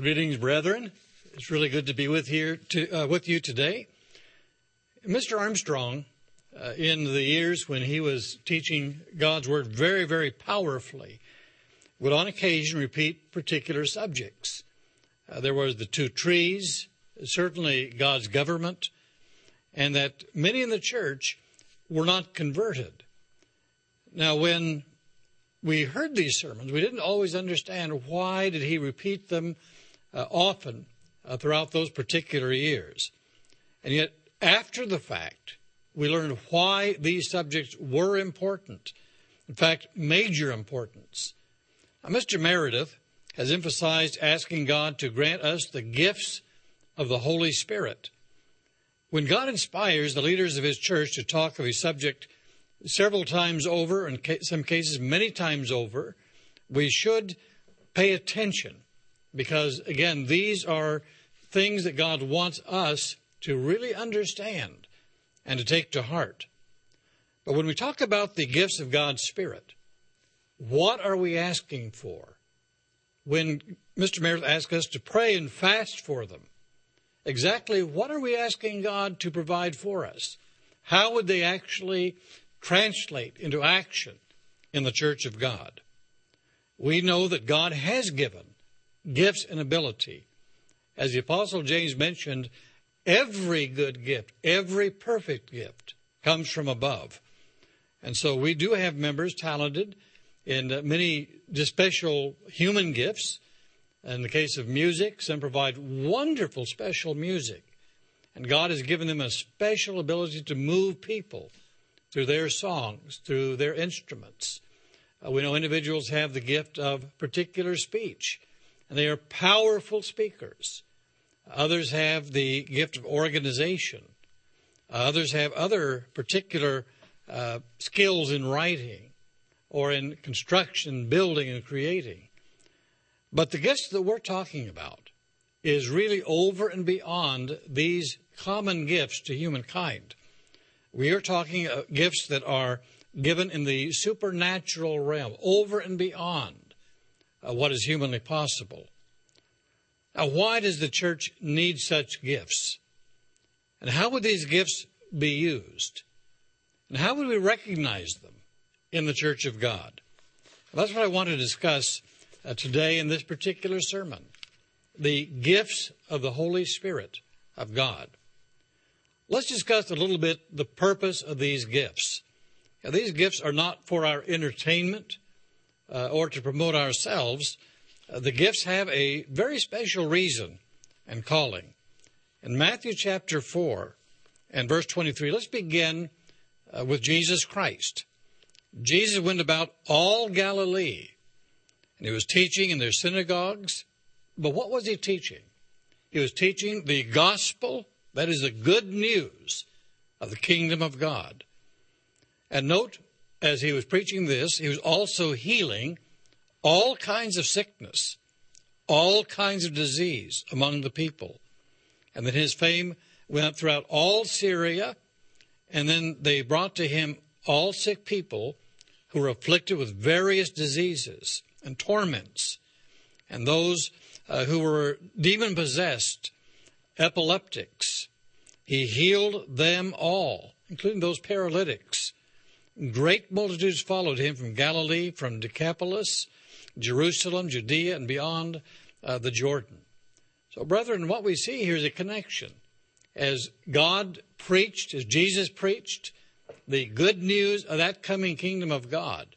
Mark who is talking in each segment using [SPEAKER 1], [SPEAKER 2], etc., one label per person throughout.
[SPEAKER 1] Greetings, brethren. It's really good to be with here to, uh, with you today. Mr. Armstrong, uh, in the years when he was teaching God's word very, very powerfully, would on occasion repeat particular subjects. Uh, there was the two trees, certainly God's government, and that many in the church were not converted. Now, when we heard these sermons, we didn't always understand why did he repeat them uh, often uh, throughout those particular years. And yet, after the fact, we learn why these subjects were important. In fact, major importance. Now, Mr. Meredith has emphasized asking God to grant us the gifts of the Holy Spirit. When God inspires the leaders of His church to talk of a subject several times over, in some cases many times over, we should pay attention because, again, these are things that God wants us to really understand and to take to heart. But when we talk about the gifts of God's Spirit, what are we asking for? When Mr. Meredith asks us to pray and fast for them, exactly what are we asking God to provide for us? How would they actually translate into action in the church of God. We know that God has given gifts and ability. As the Apostle James mentioned, every good gift, every perfect gift comes from above. And so we do have members talented in many special human gifts. In the case of music, some provide wonderful special music. And God has given them a special ability to move people through their songs, through their instruments. Uh, we know individuals have the gift of particular speech, they are powerful speakers. Others have the gift of organization. Others have other particular uh, skills in writing or in construction, building, and creating. But the gifts that we're talking about is really over and beyond these common gifts to humankind. We are talking uh, gifts that are given in the supernatural realm, over and beyond uh, what is humanly possible. Now, why does the church need such gifts? And how would these gifts be used? And how would we recognize them in the church of God? Well, that's what I want to discuss uh, today in this particular sermon the gifts of the Holy Spirit of God. Let's discuss a little bit the purpose of these gifts. Now, these gifts are not for our entertainment uh, or to promote ourselves. Uh, the gifts have a very special reason and calling. In Matthew chapter 4 and verse 23, let's begin uh, with Jesus Christ. Jesus went about all Galilee and he was teaching in their synagogues. But what was he teaching? He was teaching the gospel that is the good news of the kingdom of God. And note, as he was preaching this, he was also healing all kinds of sickness, all kinds of disease among the people. And then his fame went throughout all Syria, and then they brought to him all sick people who were afflicted with various diseases and torments, and those uh, who were demon possessed epileptics. He healed them all, including those paralytics. Great multitudes followed him from Galilee, from Decapolis, Jerusalem, Judea, and beyond uh, the Jordan. So, brethren, what we see here is a connection. As God preached, as Jesus preached, the good news of that coming kingdom of God,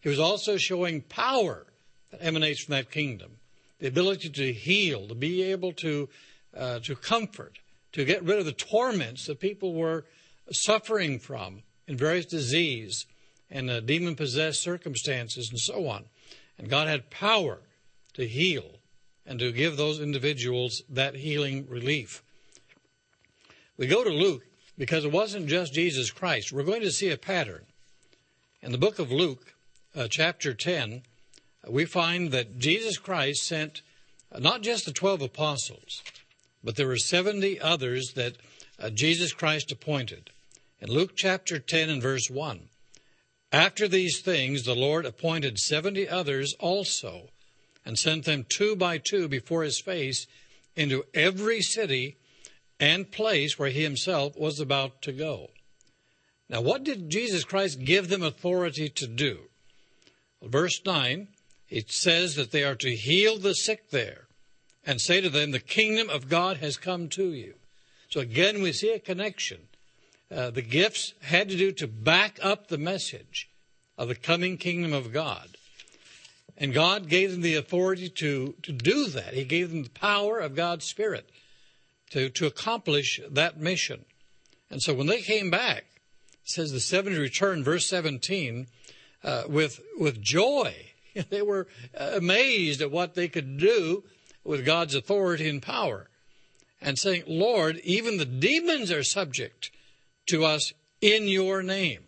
[SPEAKER 1] he was also showing power that emanates from that kingdom the ability to heal, to be able to uh, to comfort, to get rid of the torments that people were suffering from in various disease and uh, demon possessed circumstances and so on. And God had power to heal and to give those individuals that healing relief. We go to Luke because it wasn't just Jesus Christ. We're going to see a pattern. In the book of Luke, uh, chapter 10, we find that Jesus Christ sent not just the 12 apostles, but there were 70 others that uh, Jesus Christ appointed. In Luke chapter 10 and verse 1, after these things, the Lord appointed 70 others also and sent them two by two before his face into every city and place where he himself was about to go. Now, what did Jesus Christ give them authority to do? Verse 9, it says that they are to heal the sick there and say to them, The kingdom of God has come to you. So again, we see a connection. Uh, the gifts had to do to back up the message of the coming kingdom of God. And God gave them the authority to, to do that. He gave them the power of God's Spirit to, to accomplish that mission. And so when they came back, says the 70 returned, verse 17, uh, with, with joy. they were amazed at what they could do with God's authority and power. And saying, Lord, even the demons are subject to us in your name.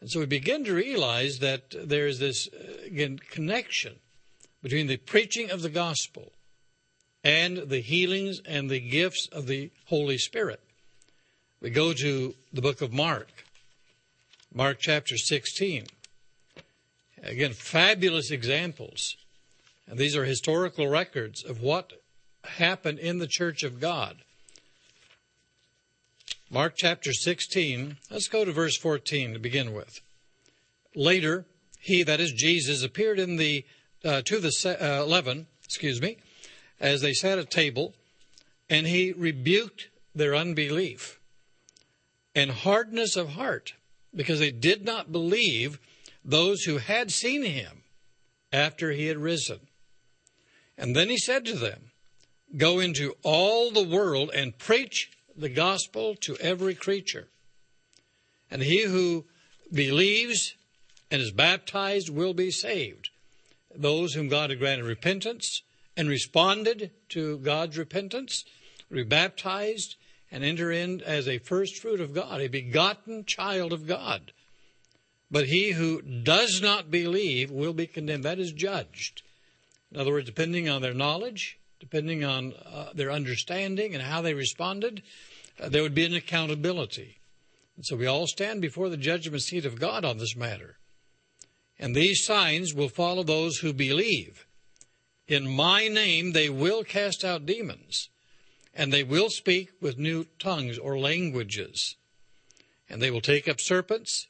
[SPEAKER 1] And so we begin to realize that there is this, uh, again, connection between the preaching of the gospel and the healings and the gifts of the Holy Spirit. We go to the book of Mark, Mark chapter 16. Again, fabulous examples. And these are historical records of what happened in the church of God. Mark chapter 16, let's go to verse 14 to begin with. Later, he, that is Jesus, appeared in the, uh, to the uh, eleven, excuse me, as they sat at table, and he rebuked their unbelief and hardness of heart, because they did not believe those who had seen him after he had risen. And then he said to them, Go into all the world and preach the gospel to every creature. And he who believes and is baptized will be saved. Those whom God had granted repentance and responded to God's repentance rebaptized, and enter in as a first fruit of God, a begotten child of God. But he who does not believe will be condemned. That is judged. In other words, depending on their knowledge, depending on uh, their understanding and how they responded, there would be an accountability. And so we all stand before the judgment seat of God on this matter. And these signs will follow those who believe. In my name they will cast out demons, and they will speak with new tongues or languages. And they will take up serpents,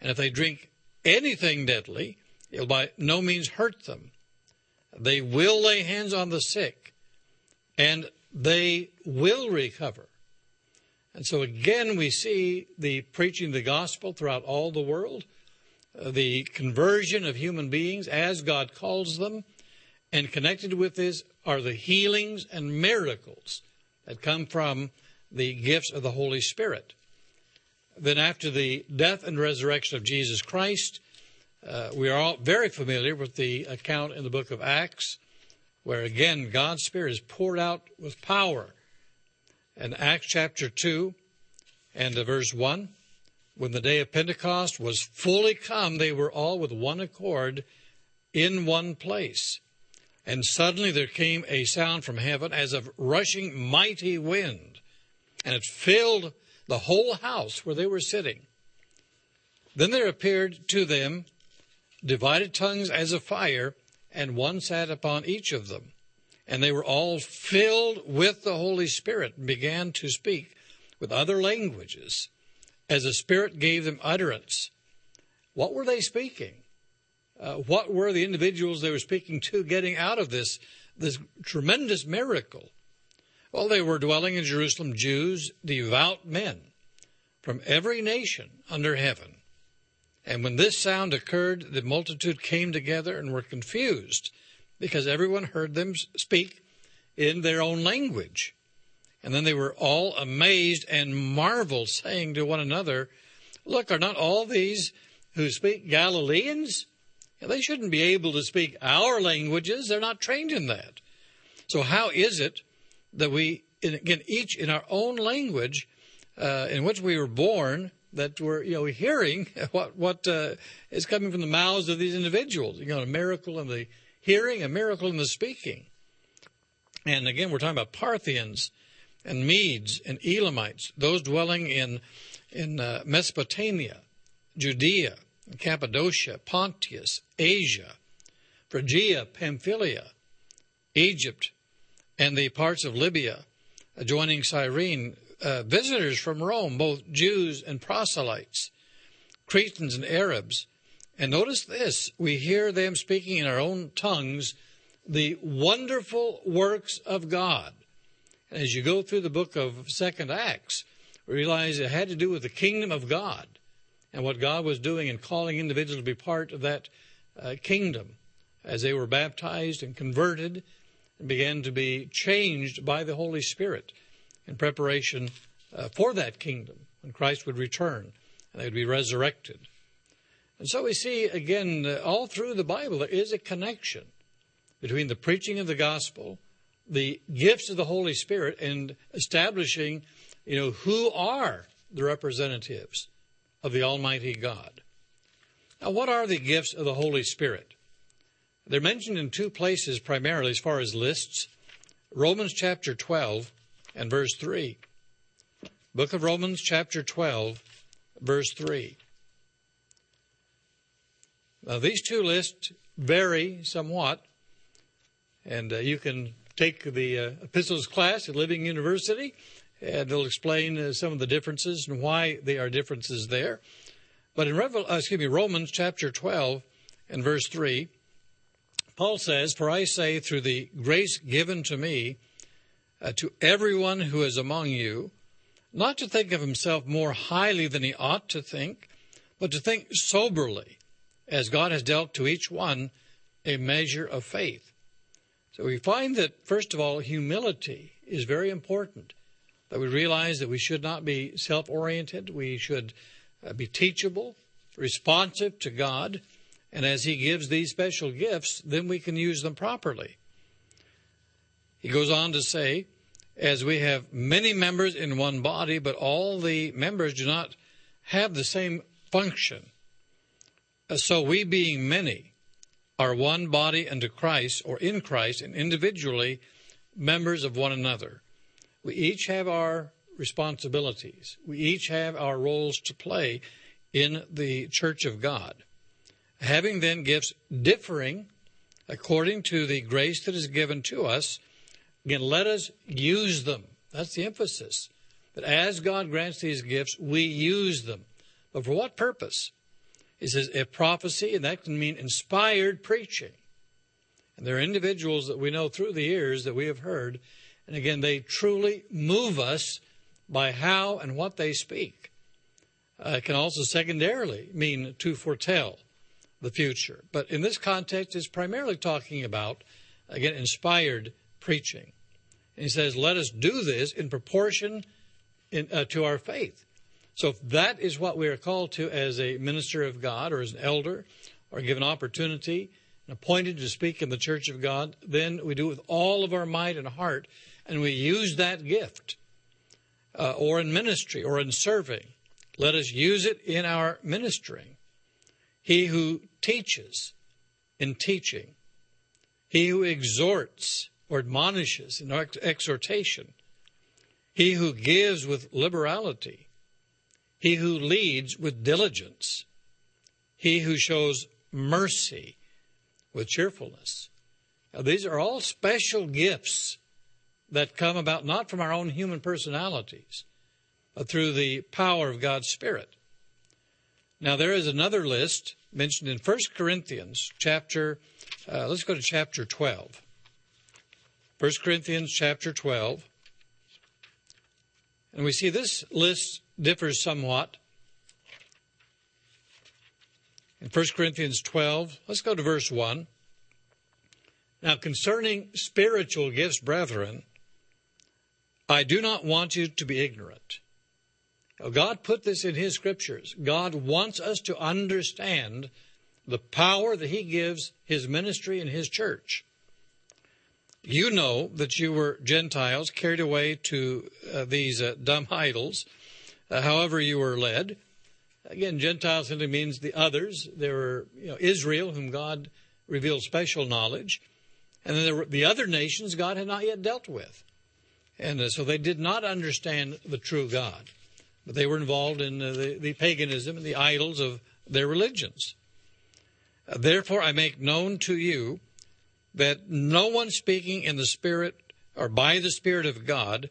[SPEAKER 1] and if they drink anything deadly, it will by no means hurt them. They will lay hands on the sick, and they will recover. And so again, we see the preaching of the gospel throughout all the world, uh, the conversion of human beings as God calls them, and connected with this are the healings and miracles that come from the gifts of the Holy Spirit. Then, after the death and resurrection of Jesus Christ, uh, we are all very familiar with the account in the book of Acts, where again God's Spirit is poured out with power in Acts chapter 2 and verse 1. When the day of Pentecost was fully come, they were all with one accord in one place. And suddenly there came a sound from heaven as of rushing mighty wind, and it filled the whole house where they were sitting. Then there appeared to them divided tongues as of fire, and one sat upon each of them. And they were all filled with the Holy Spirit and began to speak with other languages as the Spirit gave them utterance. What were they speaking? Uh, what were the individuals they were speaking to getting out of this, this tremendous miracle? Well, they were dwelling in Jerusalem Jews, devout men from every nation under heaven. And when this sound occurred, the multitude came together and were confused because everyone heard them speak in their own language. And then they were all amazed and marveled, saying to one another, Look, are not all these who speak Galileans? They shouldn't be able to speak our languages. They're not trained in that. So, how is it that we, again, each in our own language uh, in which we were born, that we're you know hearing what what uh, is coming from the mouths of these individuals? You know, a miracle in the hearing, a miracle in the speaking. And again, we're talking about Parthians and Medes and Elamites, those dwelling in, in uh, Mesopotamia, Judea, Cappadocia, Pontus, Asia, Phrygia, Pamphylia, Egypt, and the parts of Libya adjoining Cyrene, uh, visitors from Rome, both Jews and proselytes, Cretans and Arabs. And notice this we hear them speaking in our own tongues the wonderful works of God. And as you go through the book of Second Acts, realize it had to do with the kingdom of God and what God was doing and calling individuals to be part of that uh, kingdom as they were baptized and converted and began to be changed by the Holy Spirit in preparation uh, for that kingdom when Christ would return and they would be resurrected. And so we see again uh, all through the Bible there is a connection between the preaching of the gospel, the gifts of the Holy Spirit, and establishing, you know, who are the representatives of the Almighty God. Now, what are the gifts of the Holy Spirit? They're mentioned in two places primarily as far as lists Romans chapter 12 and verse 3. Book of Romans chapter 12, verse 3. Now, these two lists vary somewhat, and uh, you can take the uh, epistles class at Living University and they'll explain uh, some of the differences and why there are differences there. But in Revel- uh, excuse me, Romans chapter 12 and verse 3, Paul says, For I say, through the grace given to me, uh, to everyone who is among you, not to think of himself more highly than he ought to think, but to think soberly, as God has dealt to each one a measure of faith. So we find that, first of all, humility is very important that we realize that we should not be self oriented. We should uh, be teachable, responsive to God. And as He gives these special gifts, then we can use them properly. He goes on to say, as we have many members in one body, but all the members do not have the same function. So we, being many, are one body unto Christ, or in Christ, and individually members of one another. We each have our responsibilities. We each have our roles to play in the church of God. Having then gifts differing according to the grace that is given to us, again, let us use them. That's the emphasis. That as God grants these gifts, we use them. But for what purpose? It says a prophecy, and that can mean inspired preaching. And there are individuals that we know through the years that we have heard and again, they truly move us by how and what they speak. Uh, it can also secondarily mean to foretell the future. But in this context, it's primarily talking about, again, inspired preaching. And he says, let us do this in proportion in, uh, to our faith. So if that is what we are called to as a minister of God or as an elder or given opportunity and appointed to speak in the church of God, then we do it with all of our might and heart and we use that gift, uh, or in ministry or in serving, let us use it in our ministering. He who teaches in teaching, he who exhorts or admonishes in exhortation, he who gives with liberality, he who leads with diligence, he who shows mercy with cheerfulness. Now, these are all special gifts that come about not from our own human personalities, but through the power of God's Spirit. Now, there is another list mentioned in 1 Corinthians chapter, uh, let's go to chapter 12. 1 Corinthians chapter 12. And we see this list differs somewhat. In 1 Corinthians 12, let's go to verse 1. Now, concerning spiritual gifts, brethren, I do not want you to be ignorant. God put this in His scriptures. God wants us to understand the power that He gives His ministry and His church. You know that you were Gentiles carried away to uh, these uh, dumb idols, uh, however you were led. Again, Gentiles simply means the others. There were you know, Israel, whom God revealed special knowledge, and then there were the other nations God had not yet dealt with. And uh, so they did not understand the true God, but they were involved in uh, the, the paganism and the idols of their religions. Therefore, I make known to you that no one speaking in the Spirit or by the Spirit of God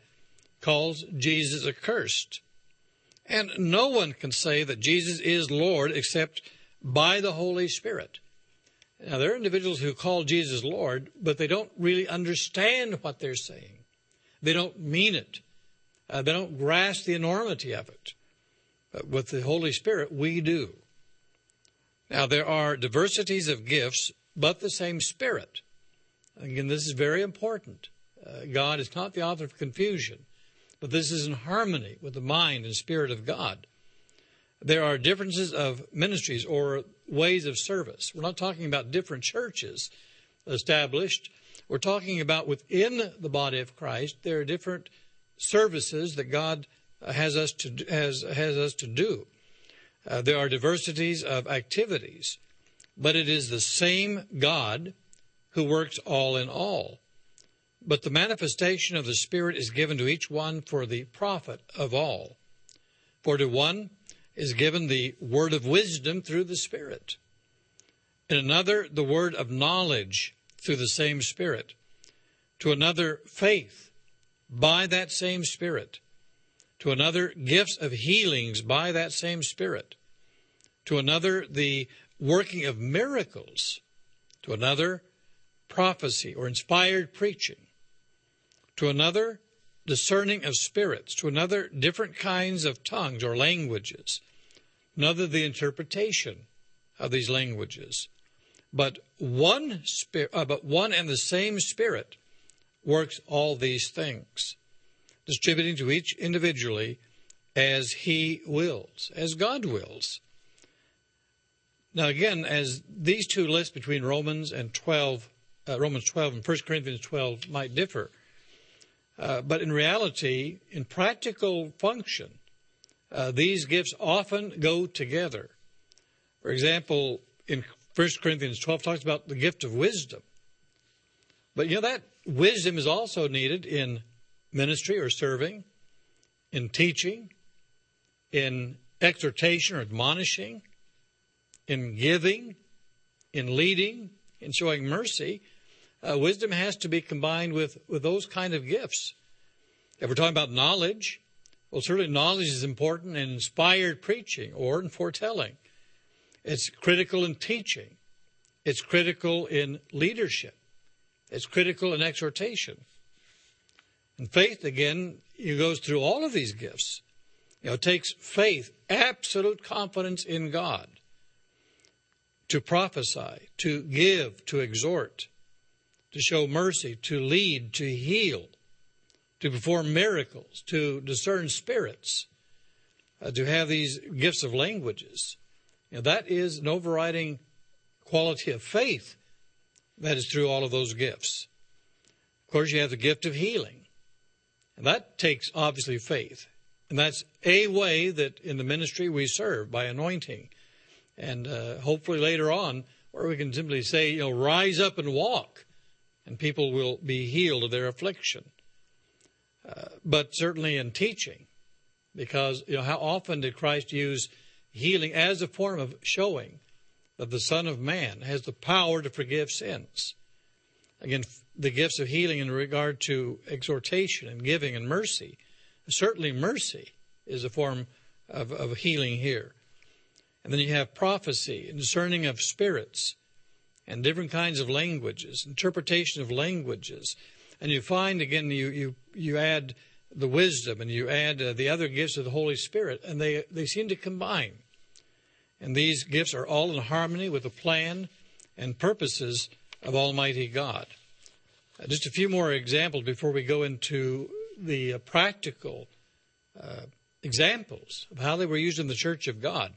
[SPEAKER 1] calls Jesus accursed. And no one can say that Jesus is Lord except by the Holy Spirit. Now, there are individuals who call Jesus Lord, but they don't really understand what they're saying. They don't mean it. Uh, they don't grasp the enormity of it. But with the Holy Spirit, we do. Now, there are diversities of gifts, but the same Spirit. Again, this is very important. Uh, God is not the author of confusion, but this is in harmony with the mind and spirit of God. There are differences of ministries or ways of service. We're not talking about different churches established. We're talking about within the body of Christ, there are different services that God has us to has has us to do. Uh, there are diversities of activities, but it is the same God who works all in all. But the manifestation of the Spirit is given to each one for the profit of all. For to one is given the word of wisdom through the Spirit, and another the word of knowledge through the same Spirit, to another faith by that same Spirit to another gifts of healings by that same Spirit, to another the working of miracles, to another prophecy or inspired preaching, to another discerning of spirits, to another different kinds of tongues or languages, another the interpretation of these languages. But one spirit, uh, but one and the same Spirit works all these things distributing to each individually as he wills, as God wills. Now, again, as these two lists between Romans and 12, uh, Romans 12 and 1 Corinthians 12 might differ, uh, but in reality, in practical function, uh, these gifts often go together. For example, in 1 Corinthians 12 talks about the gift of wisdom. But you know that wisdom is also needed in ministry or serving, in teaching, in exhortation or admonishing, in giving, in leading, in showing mercy, uh, wisdom has to be combined with, with those kind of gifts. If we're talking about knowledge, well, certainly knowledge is important in inspired preaching or in foretelling. It's critical in teaching. It's critical in leadership. It's critical in exhortation. And faith, again, it goes through all of these gifts. You know, it takes faith, absolute confidence in God, to prophesy, to give, to exhort, to show mercy, to lead, to heal, to perform miracles, to discern spirits, uh, to have these gifts of languages. Know, that is an overriding quality of faith that is through all of those gifts. Of course, you have the gift of healing. And that takes obviously faith. And that's a way that in the ministry we serve by anointing. And uh, hopefully later on, where we can simply say, you know, rise up and walk, and people will be healed of their affliction. Uh, but certainly in teaching, because, you know, how often did Christ use healing as a form of showing that the Son of Man has the power to forgive sins? Again, the gifts of healing in regard to exhortation and giving and mercy. Certainly, mercy is a form of, of healing here. And then you have prophecy and discerning of spirits and different kinds of languages, interpretation of languages. And you find, again, you, you, you add the wisdom and you add uh, the other gifts of the Holy Spirit, and they, they seem to combine. And these gifts are all in harmony with the plan and purposes of Almighty God. Uh, just a few more examples before we go into the uh, practical uh, examples of how they were used in the church of God.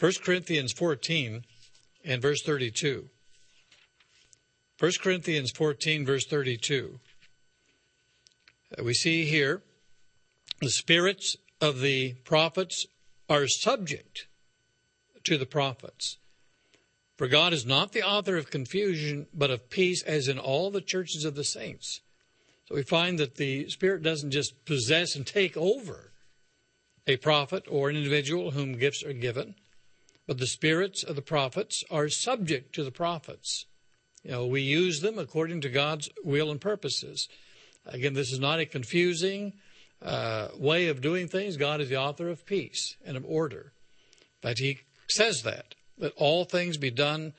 [SPEAKER 1] 1 Corinthians 14 and verse 32. 1 Corinthians 14, verse 32. Uh, we see here the spirits of the prophets are subject to the prophets. For God is not the author of confusion, but of peace, as in all the churches of the saints. So we find that the Spirit doesn't just possess and take over a prophet or an individual whom gifts are given, but the spirits of the prophets are subject to the prophets. You know, we use them according to God's will and purposes. Again, this is not a confusing uh, way of doing things. God is the author of peace and of order. But He says that, that all things be done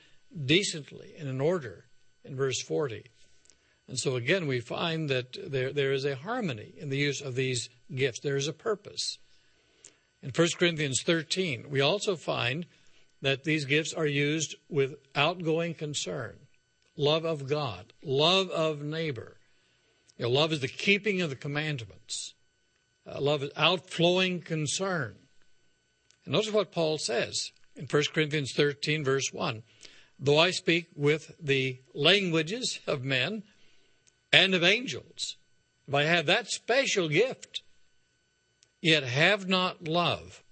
[SPEAKER 1] decently and in order in verse 40. And so again, we find that there, there is a harmony in the use of these gifts. There is a purpose. In 1 Corinthians 13, we also find that these gifts are used with outgoing concern, love of God, love of neighbor. You know, love is the keeping of the commandments. Uh, love is outflowing concern. And notice what Paul says in 1 Corinthians 13, verse 1. Though I speak with the languages of men and of angels, if I have that special gift, yet have not love,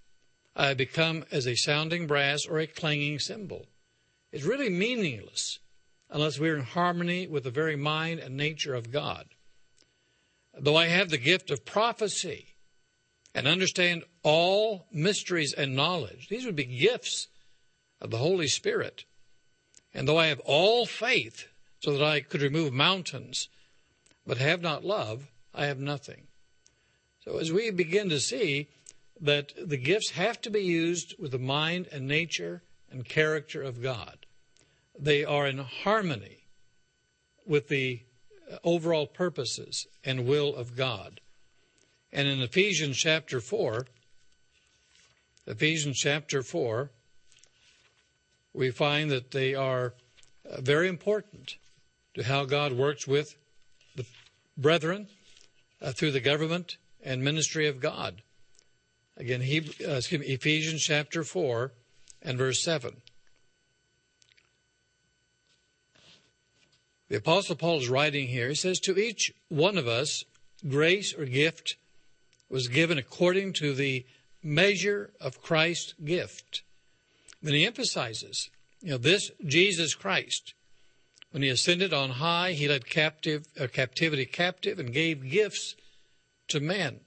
[SPEAKER 1] I become as a sounding brass or a clanging cymbal. It's really meaningless unless we're in harmony with the very mind and nature of God. Though I have the gift of prophecy and understand all mysteries and knowledge, these would be gifts of the Holy Spirit. And though I have all faith so that I could remove mountains, but have not love, I have nothing. So as we begin to see that the gifts have to be used with the mind and nature and character of God, they are in harmony with the overall purposes and will of God. And in Ephesians chapter 4, Ephesians chapter 4, we find that they are uh, very important to how God works with the brethren uh, through the government and ministry of God. Again, he, uh, me, Ephesians chapter 4 and verse 7. The Apostle Paul is writing here. He says, To each one of us, grace or gift was given according to the measure of Christ's gift. Then he emphasizes, you know, this Jesus Christ, when he ascended on high, he led captive, uh, captivity captive and gave gifts to men.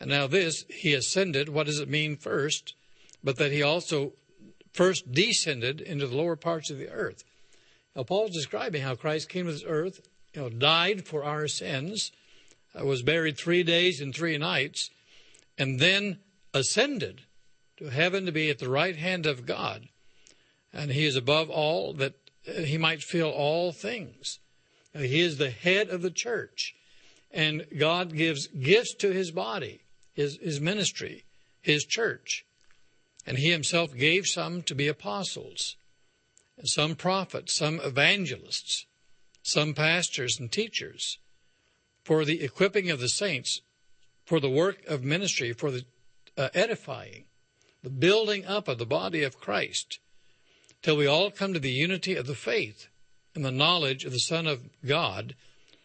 [SPEAKER 1] And now this, he ascended, what does it mean first? But that he also first descended into the lower parts of the earth. Now Paul's describing how Christ came to this earth, you know, died for our sins, uh, was buried three days and three nights, and then ascended to heaven to be at the right hand of God. And he is above all that uh, he might fill all things. He is the head of the church. And God gives gifts to his body, his, his ministry, his church. And he himself gave some to be apostles, some prophets, some evangelists, some pastors and teachers for the equipping of the saints, for the work of ministry, for the uh, edifying, the building up of the body of Christ, till we all come to the unity of the faith and the knowledge of the Son of God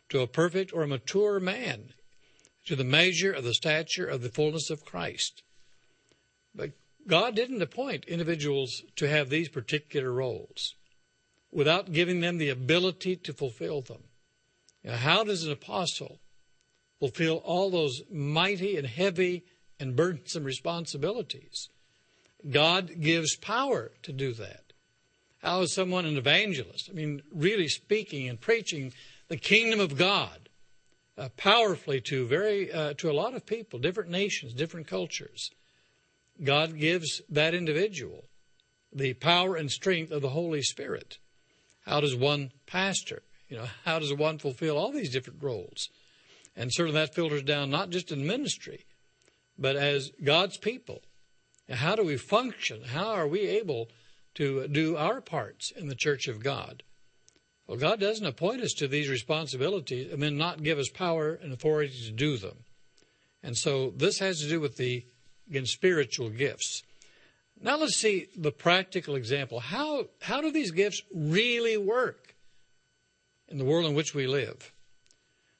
[SPEAKER 1] to a perfect or a mature man, to the measure of the stature of the fullness of Christ. But God didn't appoint individuals to have these particular roles without giving them the ability to fulfill them. Now, how does an apostle fulfill all those mighty and heavy and burdensome responsibilities? God gives power to do that. How is someone an evangelist? I mean, really speaking and preaching the kingdom of God uh, powerfully to very uh, to a lot of people, different nations, different cultures. God gives that individual the power and strength of the Holy Spirit. How does one pastor? You know, how does one fulfill all these different roles? And certainly that filters down not just in ministry, but as God's people. How do we function? How are we able to do our parts in the church of God? Well, God doesn't appoint us to these responsibilities and then not give us power and authority to do them. And so this has to do with the, again, spiritual gifts. Now let's see the practical example. How, how do these gifts really work in the world in which we live?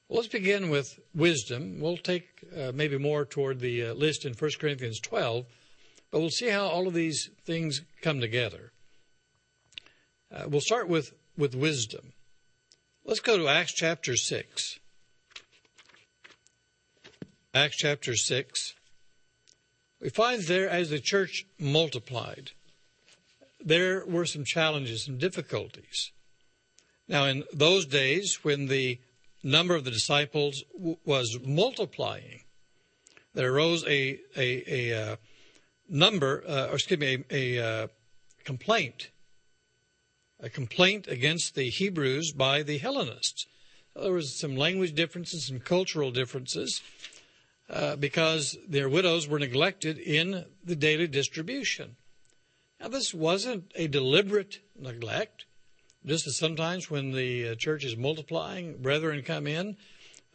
[SPEAKER 1] Well, let's begin with wisdom. We'll take uh, maybe more toward the uh, list in 1 Corinthians 12, but we'll see how all of these things come together. Uh, we'll start with with wisdom. Let's go to Acts chapter 6. Acts chapter 6. We find there as the church multiplied, there were some challenges and difficulties. Now, in those days, when the number of the disciples w- was multiplying, there arose a a, a uh, number, uh, or excuse me, a, a uh, complaint, a complaint against the Hebrews by the Hellenists. There was some language differences, some cultural differences, uh, because their widows were neglected in the daily distribution. Now, this wasn't a deliberate neglect. Just as sometimes when the uh, church is multiplying, brethren come in,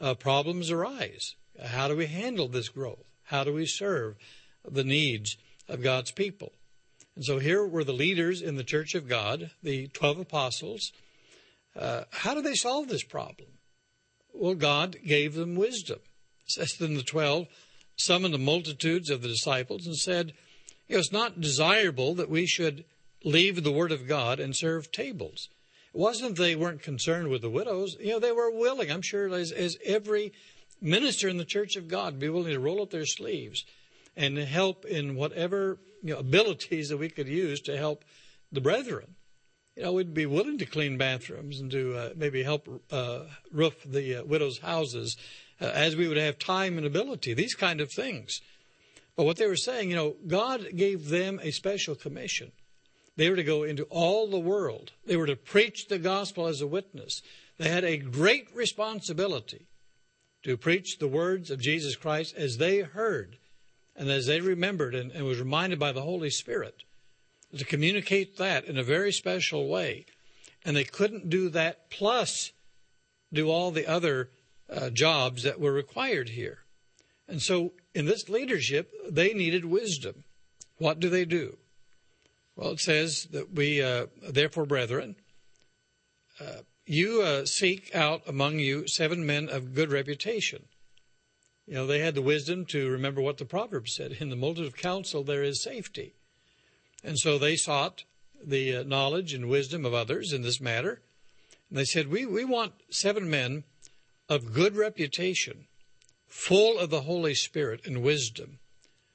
[SPEAKER 1] uh, problems arise. How do we handle this growth? How do we serve the needs of God's people? And so here were the leaders in the church of God, the 12 apostles. Uh, how do they solve this problem? Well, God gave them wisdom. It says then the 12 summoned the multitudes of the disciples and said, It was not desirable that we should leave the Word of God and serve tables. It wasn't they weren't concerned with the widows. You know, they were willing. I'm sure as, as every minister in the church of God be willing to roll up their sleeves and help in whatever you know, abilities that we could use to help the brethren. You know, we'd be willing to clean bathrooms and to uh, maybe help uh, roof the uh, widows' houses uh, as we would have time and ability. These kind of things. But what they were saying, you know, God gave them a special commission. They were to go into all the world. They were to preach the gospel as a witness. They had a great responsibility to preach the words of Jesus Christ as they heard and as they remembered and, and was reminded by the Holy Spirit to communicate that in a very special way. And they couldn't do that plus do all the other uh, jobs that were required here. And so in this leadership, they needed wisdom. What do they do? Well, it says that we, uh, therefore, brethren, uh, you uh, seek out among you seven men of good reputation. You know, they had the wisdom to remember what the proverb said in the multitude of counsel there is safety. And so they sought the uh, knowledge and wisdom of others in this matter. And they said, we, we want seven men of good reputation full of the Holy Spirit and wisdom,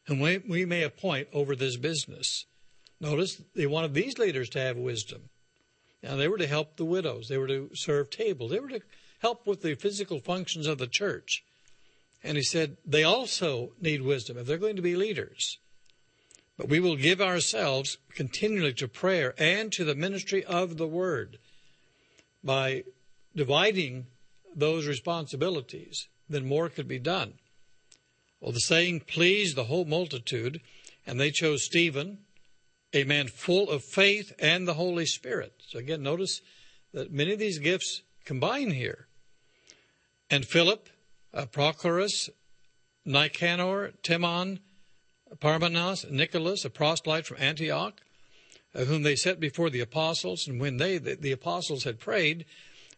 [SPEAKER 1] whom we, we may appoint over this business. Notice they wanted these leaders to have wisdom. Now, they were to help the widows, they were to serve tables, they were to help with the physical functions of the church. And he said, they also need wisdom if they're going to be leaders. But we will give ourselves continually to prayer and to the ministry of the word by dividing those responsibilities then more could be done. Well, the saying pleased the whole multitude, and they chose Stephen, a man full of faith and the Holy Spirit. So again, notice that many of these gifts combine here. And Philip, uh, Prochorus, Nicanor, Timon, Parmenas, Nicholas, a proselyte from Antioch, uh, whom they set before the apostles. And when they, the, the apostles had prayed,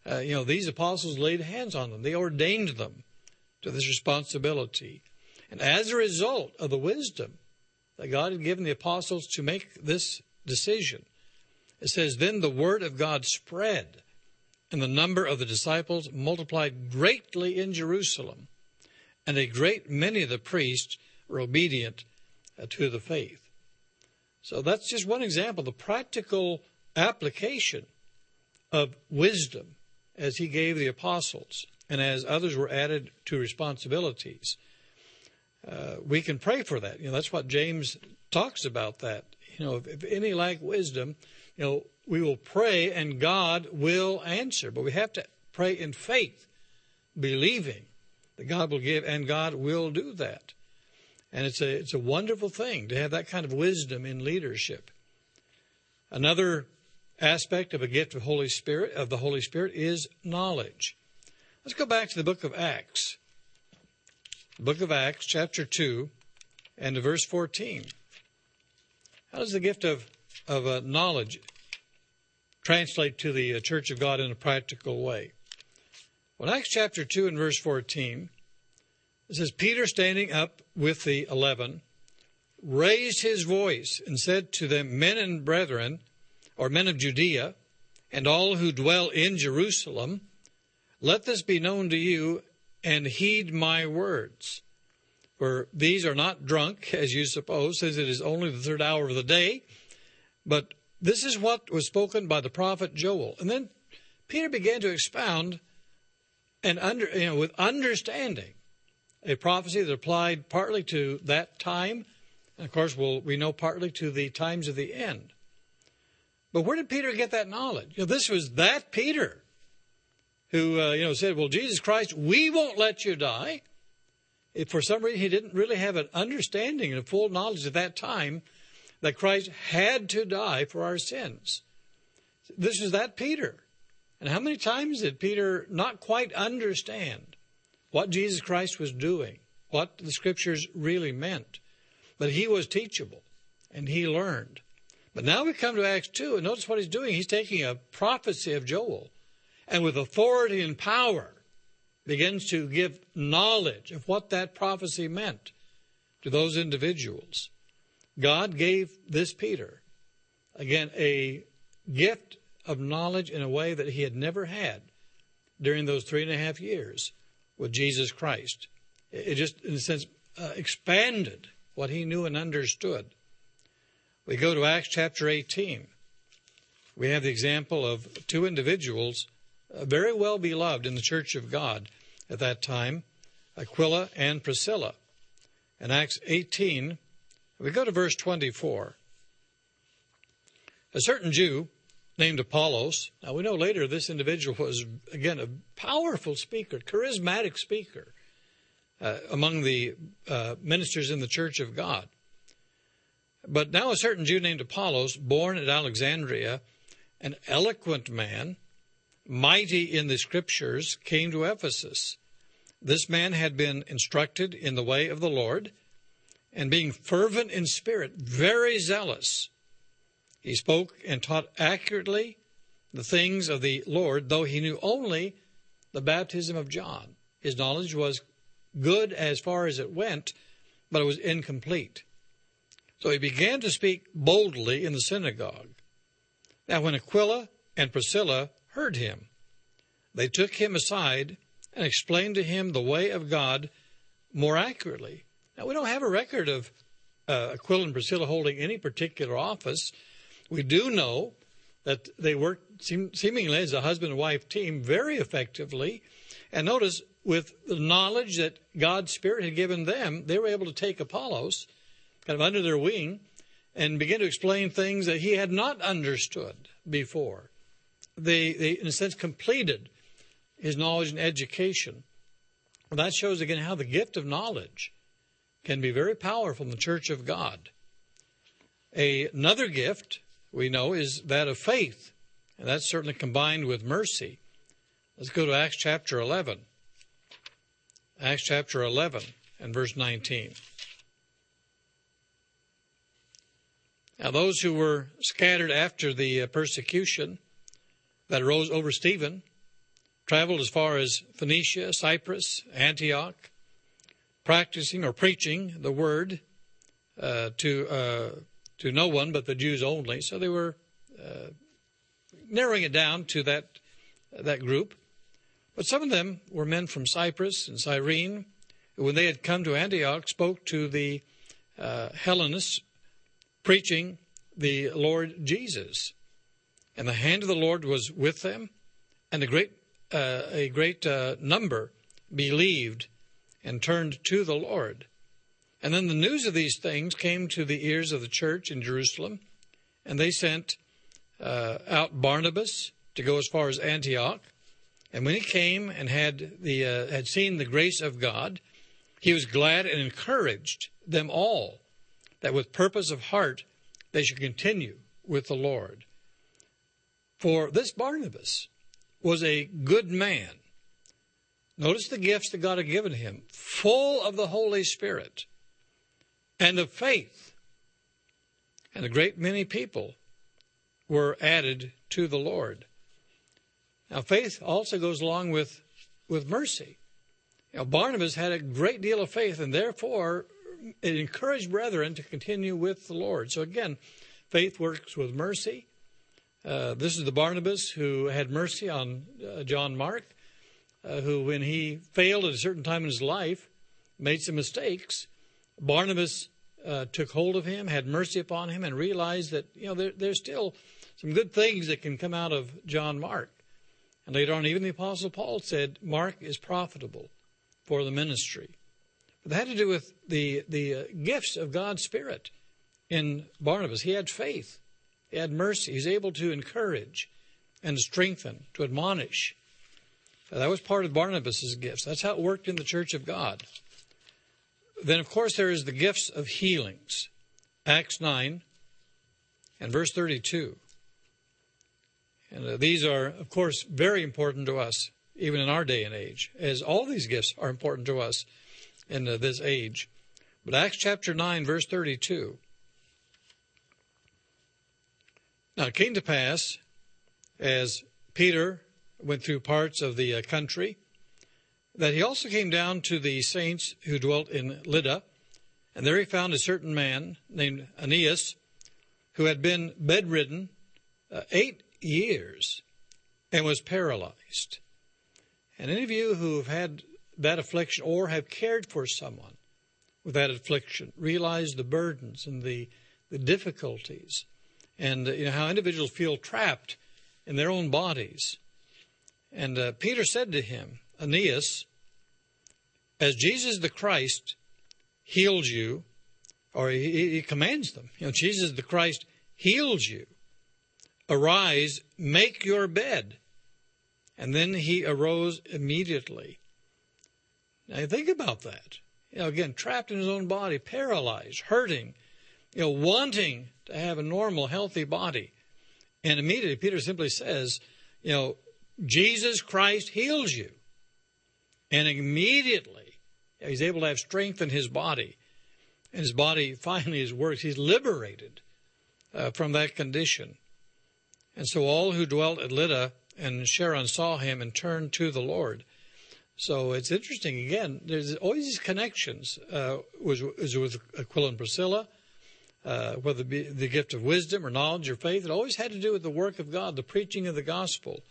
[SPEAKER 1] uh, you know, these apostles laid hands on them. They ordained them to this responsibility. And as a result of the wisdom that God had given the apostles to make this decision, it says, Then the word of God spread, and the number of the disciples multiplied greatly in Jerusalem, and a great many of the priests were obedient uh, to the faith. So that's just one example, the practical application of wisdom as he gave the apostles and as others were added to responsibilities. Uh, we can pray for that. You know, that's what James talks about that. You know, if, if any lack wisdom, you know, we will pray and God will answer. But we have to pray in faith, believing that God will give and God will do that. And it's a it's a wonderful thing to have that kind of wisdom in leadership. Another aspect of a gift of Holy Spirit of the Holy Spirit is knowledge. Let's go back to the book of Acts. Book of Acts, chapter 2, and to verse 14. How does the gift of, of uh, knowledge translate to the uh, church of God in a practical way? Well, Acts chapter 2 and verse 14, it says, Peter standing up with the eleven raised his voice and said to them, Men and brethren, or men of Judea, and all who dwell in Jerusalem, let this be known to you, and heed my words. For these are not drunk, as you suppose, since it is only the third hour of the day, but this is what was spoken by the prophet Joel. And then Peter began to expound and under, you know, with understanding a prophecy that applied partly to that time, and of course, we'll, we know partly to the times of the end. But where did Peter get that knowledge? You know, this was that Peter who, uh, you know, said, "Well, Jesus Christ, we won't let you die." If for some reason he didn't really have an understanding and a full knowledge at that time that Christ had to die for our sins. This is that Peter. And how many times did Peter not quite understand what Jesus Christ was doing, what the scriptures really meant? But he was teachable and he learned. But now we come to Acts 2, and notice what he's doing. He's taking a prophecy of Joel and with authority and power begins to give knowledge of what that prophecy meant to those individuals. God gave this Peter, again, a gift of knowledge in a way that he had never had during those three and a half years with Jesus Christ. It just, in a sense, uh, expanded what he knew and understood. We go to Acts chapter 18. We have the example of two individuals uh, very well beloved in the church of God at that time Aquila and Priscilla. In Acts 18, we go to verse 24. A certain Jew named Apollos, now we know later this individual was, again, a powerful speaker, charismatic speaker uh, among the uh, ministers in the church of God. But now a certain Jew named Apollos, born at Alexandria, an eloquent man, mighty in the scriptures, came to Ephesus. This man had been instructed in the way of the Lord and being fervent in spirit, very zealous. He spoke and taught accurately the things of the Lord, though he knew only the baptism of John. His knowledge was good as far as it went, but it was incomplete. So he began to speak boldly in the synagogue. Now, when Aquila and Priscilla heard him, they took him aside and explained to him the way of God more accurately. Now, we don't have a record of uh, Aquila and Priscilla holding any particular office. We do know that they worked seem, seemingly as a husband and wife team very effectively. And notice, with the knowledge that God's Spirit had given them, they were able to take Apollos kind of under their wing and begin to explain things that he had not understood before. They, they in a sense, completed his knowledge and education. Well, that shows again how the gift of knowledge can be very powerful in the church of God. A, another gift we know is that of faith, and that's certainly combined with mercy. Let's go to Acts chapter 11. Acts chapter 11 and verse 19. Now, those who were scattered after the uh, persecution that arose over Stephen traveled as far as Phoenicia, Cyprus, Antioch, practicing or preaching the word uh, to uh, to no one but the Jews only. So they were uh, narrowing it down to that that group. But some of them were men from Cyprus and Cyrene, when they had come to Antioch, spoke to the uh, Hellenists, preaching the Lord Jesus. And the hand of the Lord was with them, and a great uh, a great uh, number believed and turned to the Lord. And then the news of these things came to the ears of the church in Jerusalem, and they sent uh, out Barnabas to go as far as Antioch. And when he came and had the uh, had seen the grace of God, he was glad and encouraged them all that with purpose of heart they should continue with the Lord. For this Barnabas was a good man Notice the gifts that God had given him, full of the Holy Spirit and of faith. And a great many people were added to the Lord. Now, faith also goes along with, with mercy. Now, Barnabas had a great deal of faith, and therefore it encouraged brethren to continue with the Lord. So, again, faith works with mercy. Uh, this is the Barnabas who had mercy on uh, John Mark uh, who, when he failed at a certain time in his life, made some mistakes. Barnabas uh, took hold of him, had mercy upon him, and realized that you know there, there's still some good things that can come out of John Mark. And later on, even the Apostle Paul said Mark is profitable for the ministry. That had to do with the the uh, gifts of God's Spirit in Barnabas. He had faith, he had mercy. He's able to encourage and strengthen, to admonish. That was part of Barnabas's gifts. That's how it worked in the church of God. Then, of course, there is the gifts of healings. Acts 9 and verse 32. And uh, these are, of course, very important to us, even in our day and age, as all these gifts are important to us in this age. But Acts chapter 9, verse 32. Now, it came to pass, as Peter went through parts of the uh, country, that he also came down to the saints who dwelt in Lydda, and there he found a certain man named Aeneas, who had been bedridden uh, eight years and was paralyzed. And any of you who have had that affliction or have cared for someone with that affliction realize the burdens and the, the difficulties and uh, you know, how individuals feel trapped in their own bodies. And uh, Peter said to him, Aeneas, as Jesus the Christ heals you, or he, he commands them, you know, Jesus the Christ heals you. Arise, make your bed. And then he arose immediately. Now think about that. You know, again, trapped in his own body, paralyzed, hurting, you know, wanting to have a normal, healthy body. And immediately Peter simply says, you know, Jesus Christ heals you. And immediately he's able to have strength in his body. And his body finally is works. He's liberated uh, from that condition. And so all who dwelt at Lydda and Sharon saw him and turned to the Lord. So it's interesting. Again, there's always these connections. Uh, was, with Aquila and Priscilla, uh, whether it be the gift of wisdom or knowledge or faith. It always had to do with the work of God, the preaching of the gospel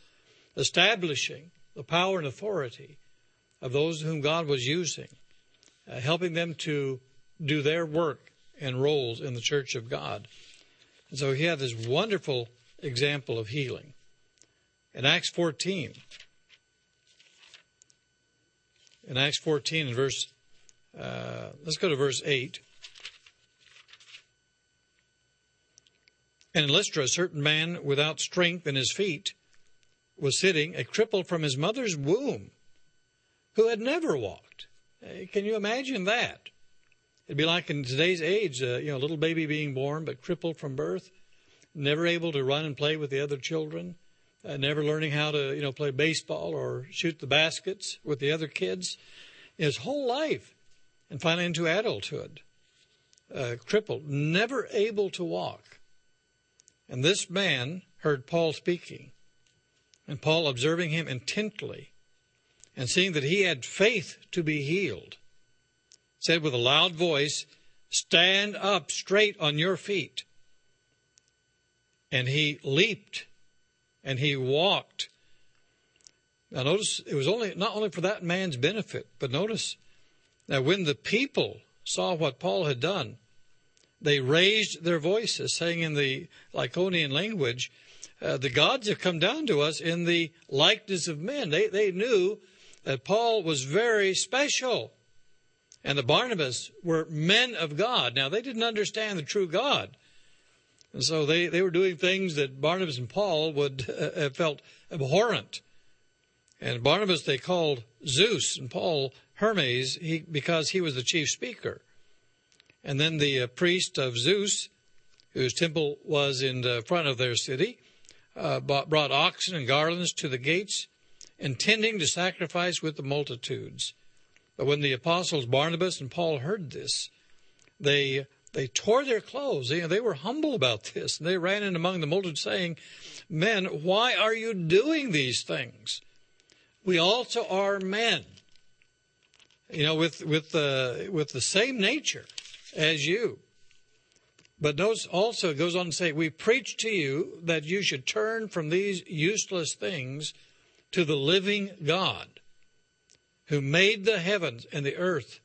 [SPEAKER 1] establishing the power and authority of those whom God was using, uh, helping them to do their work and roles in the church of God. And so he had this wonderful example of healing. In Acts 14, in Acts 14 and verse, uh, let's go to verse 8. And in Lystra, a certain man without strength in his feet, was sitting, a cripple from his mother's womb, who had never walked. Can you imagine that? It'd be like in today's age, uh, you know, a little baby being born but crippled from birth, never able to run and play with the other children, uh, never learning how to, you know, play baseball or shoot the baskets with the other kids, his whole life, and finally into adulthood, uh, crippled, never able to walk. And this man heard Paul speaking. And Paul, observing him intently and seeing that he had faith to be healed, said with a loud voice, Stand up straight on your feet. And he leaped and he walked. Now, notice it was only not only for that man's benefit, but notice that when the people saw what Paul had done, they raised their voices, saying in the Lycaonian language, uh, the gods have come down to us in the likeness of men. They, they knew that Paul was very special and the Barnabas were men of God. Now, they didn't understand the true God. And so they, they were doing things that Barnabas and Paul would uh, have felt abhorrent. And Barnabas they called Zeus, and Paul Hermes he, because he was the chief speaker. And then the uh, priest of Zeus, whose temple was in the front of their city, uh, brought oxen and garlands to the gates, intending to sacrifice with the multitudes. But when the apostles Barnabas and Paul heard this, they they tore their clothes. They, they were humble about this. And they ran in among the multitude saying, Men, why are you doing these things? We also are men. You know, with with the with the same nature as you. But notice also it goes on to say, We preach to you that you should turn from these useless things to the living God, who made the heavens and the earth,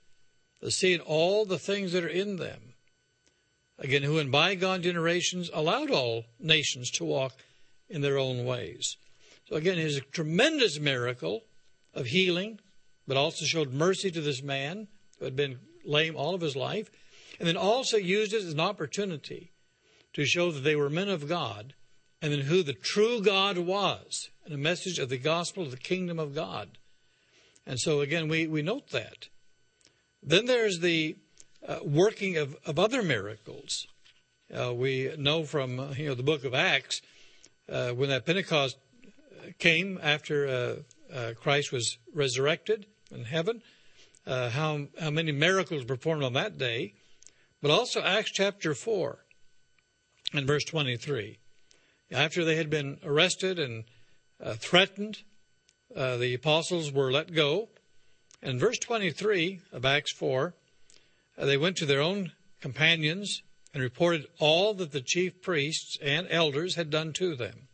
[SPEAKER 1] the sea and all the things that are in them, again, who in bygone generations allowed all nations to walk in their own ways. So again, it is a tremendous miracle of healing, but also showed mercy to this man who had been lame all of his life, and then also used it as an opportunity to show that they were men of God, and then who the true God was, and a message of the gospel of the kingdom of God. And so again, we, we note that. Then there's the uh, working of, of other miracles. Uh, we know from uh, you know the book of Acts uh, when that Pentecost came after uh, uh, Christ was resurrected in heaven, how how many miracles were performed on that day, but also Acts chapter four and verse twenty three. After they had been arrested and threatened, the apostles were let go. And verse 23 of Acts 4 uh, they went to their own companions and reported all that the chief priests and elders had done to them.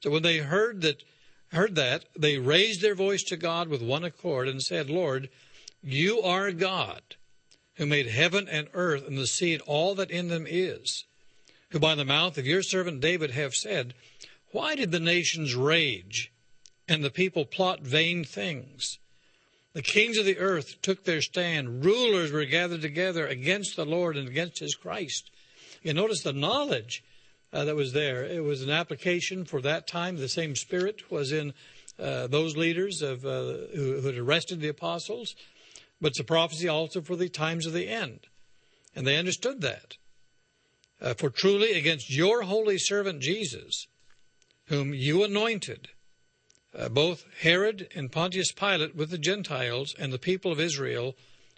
[SPEAKER 1] So when they heard that, heard that, they raised their voice to God with one accord and said, Lord, you are God who made heaven and earth and the sea and all that in them is, who by the mouth of your servant David have said, Why did the nations rage and the people plot vain things? The kings of the earth took their stand. Rulers were gathered together against the Lord and against his Christ. You notice the knowledge uh, that was there. It was an application for that time. The same spirit was in uh, those leaders of, uh, who, who, had arrested the apostles, but it's a prophecy also for the times of the end. And they understood that. Uh, for truly against your holy servant Jesus, whom you anointed, uh, both Herod and Pontius Pilate with the Gentiles and the people of Israel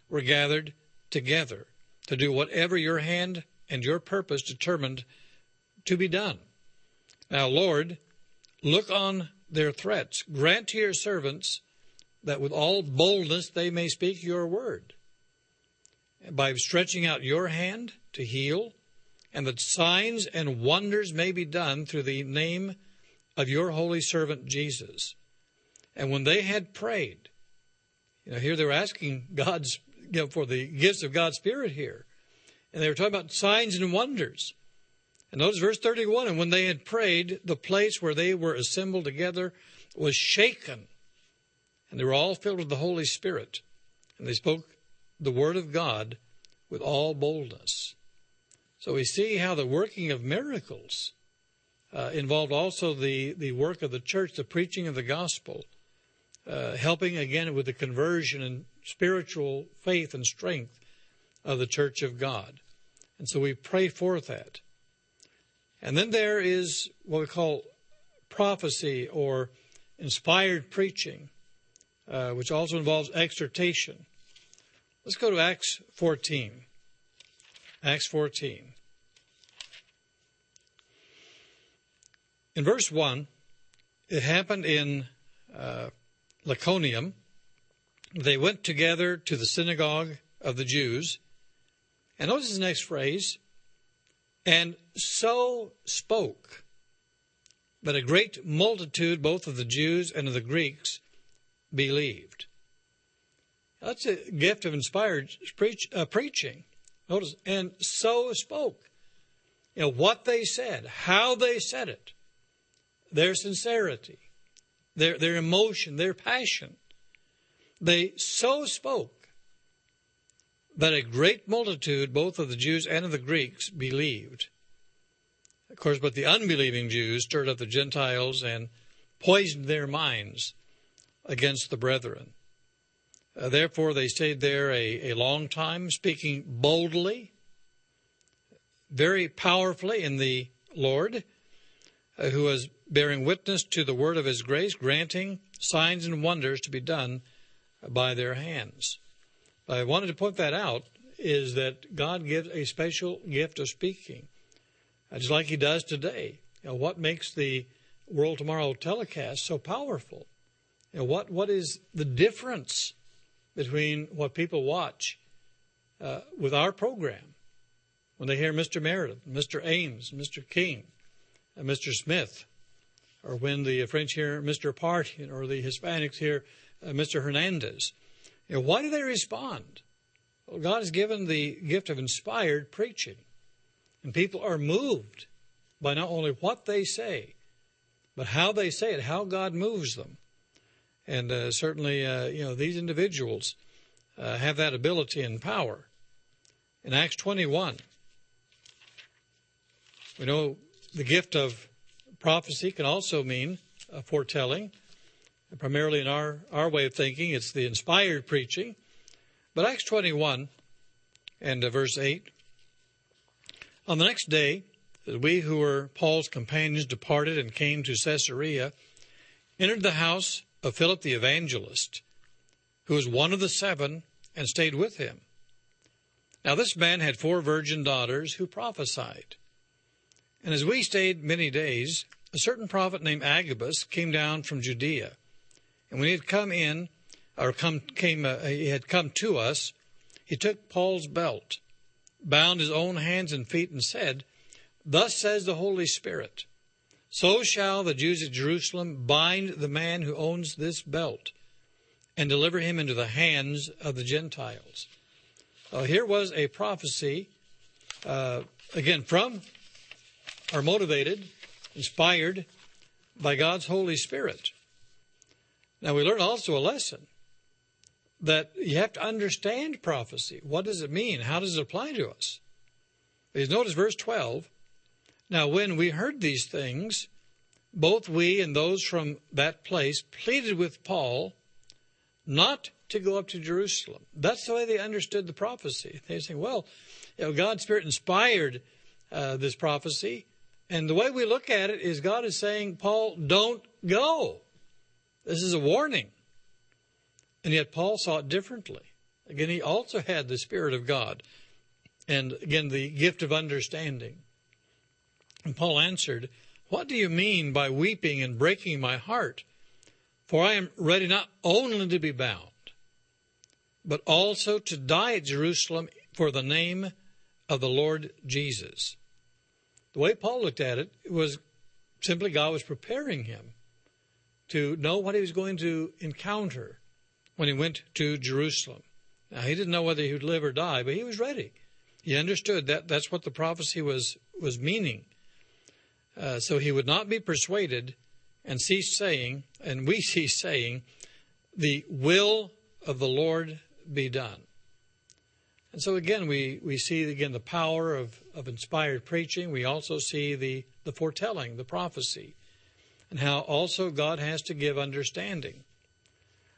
[SPEAKER 1] were gathered together to do whatever your hand and your purpose determined to be done. Now, Lord, look on their threats. Grant to your servants that with all boldness they may speak your word. By stretching out your hand to heal, and that signs and wonders may be done through the name of your holy servant Jesus. And when they had prayed, you know, here they were asking God's, you know, for the gifts of God's Spirit here. And they were talking about signs and wonders. And notice verse 31 And when they had prayed, the place where they were assembled together was shaken. And they were all filled with the Holy Spirit. And they spoke the word of God with all boldness. So we see how the working of miracles uh, involved also the, the work of the church, the preaching of the gospel, uh, helping again with the conversion and spiritual faith and strength of the church of God. And so we pray for that. And then there is what we call prophecy or inspired preaching, uh, which also involves exhortation. Let's go to Acts 14. Acts 14. In verse 1, it happened in uh, Lycaonium. They went together to the synagogue of the Jews. And notice the next phrase and so spoke that a great multitude, both of the Jews and of the Greeks, believed. That's a gift of inspired preach, uh, preaching. Notice, and so spoke. You know, what they said, how they said it their sincerity, their, their emotion, their passion. They so spoke that a great multitude, both of the Jews and of the Greeks, believed. Of course, but the unbelieving Jews stirred up the Gentiles and poisoned their minds against the brethren. Uh, therefore, they stayed there a, a long time, speaking boldly, very powerfully in the Lord, who was bearing witness to the word of his grace, granting signs and wonders to be done by their hands. I wanted to point that out is that God gives a special gift of speaking, uh, just like He does today. You know, what makes the World Tomorrow telecast so powerful? You know, what what is the difference between what people watch uh, with our program when they hear Mr. Meredith, Mr. Ames, Mr. King, Mr. Smith, or when the French hear Mr. Apartian, or the Hispanics hear uh, Mr. Hernandez. You know, why do they respond? Well, God has given the gift of inspired preaching. And people are moved by not only what they say, but how they say it, how God moves them. And uh, certainly, uh, you know, these individuals uh, have that ability and power. In Acts 21, we know the gift of prophecy can also mean foretelling. Primarily in our, our way of thinking, it's the inspired preaching. But Acts 21 and uh, verse 8 On the next day, we who were Paul's companions departed and came to Caesarea, entered the house of Philip the evangelist, who was one of the seven, and stayed with him. Now, this man had four virgin daughters who prophesied. And as we stayed many days, a certain prophet named Agabus came down from Judea. And when he had come in, or come, came, uh, he had come to us, he took Paul's belt, bound his own hands and feet, and said, Thus says the Holy Spirit, so shall the Jews at Jerusalem bind the man who owns this belt and deliver him into the hands of the Gentiles. Uh, here was a prophecy, uh, again, from or motivated, inspired by God's Holy Spirit. Now, we learn also a lesson that you have to understand prophecy. What does it mean? How does it apply to us? Notice verse 12. Now, when we heard these things, both we and those from that place pleaded with Paul not to go up to Jerusalem. That's the way they understood the prophecy. They say, well, you know, God's Spirit inspired uh, this prophecy. And the way we look at it is God is saying, Paul, don't go. This is a warning. And yet Paul saw it differently. Again, he also had the Spirit of God and again the gift of understanding. And Paul answered, What do you mean by weeping and breaking my heart? For I am ready not only to be bound, but also to die at Jerusalem for the name of the Lord Jesus. The way Paul looked at it was simply God was preparing him to know what he was going to encounter when he went to Jerusalem. Now, he didn't know whether he would live or die, but he was ready. He understood that that's what the prophecy was, was meaning. Uh, so he would not be persuaded and cease saying, and we cease saying, the will of the Lord be done. And so again, we, we see again the power of, of inspired preaching. We also see the, the foretelling, the prophecy, and how also God has to give understanding.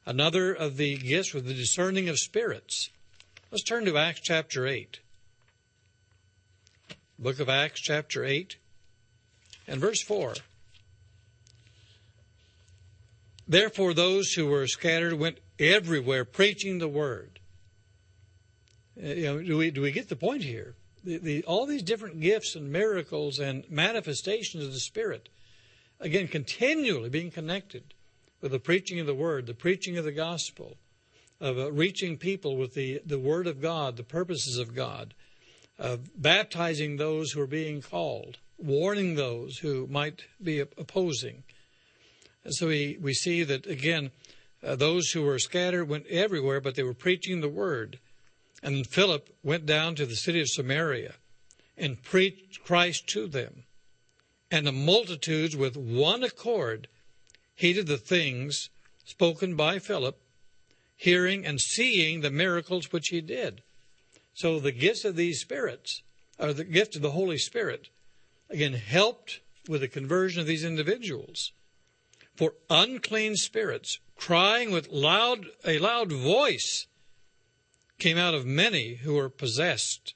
[SPEAKER 1] Another of the gifts was the discerning of spirits. Let's turn to Acts chapter 8. Book of Acts chapter 8 and verse 4. Therefore, those who were scattered went everywhere preaching the word. Uh, you know, do we do we get the point here? The, the, all these different gifts and miracles and manifestations of the Spirit, again, continually being connected with the preaching of the Word, the preaching of the gospel, of uh, reaching people with the, the Word of God, the purposes of God, of baptizing those who are being called, warning those who might be opposing. And so we, we see that, again, uh, those who were scattered went everywhere, but they were preaching the Word. And Philip went down to the city of Samaria and preached Christ to them. And the multitudes with one accord heeded the things spoken by Philip, hearing and seeing the miracles which he did. So the gifts of these spirits, or the gift of the Holy Spirit, again helped with the conversion of these individuals. For unclean spirits, crying with loud a loud voice, came out of many who were possessed.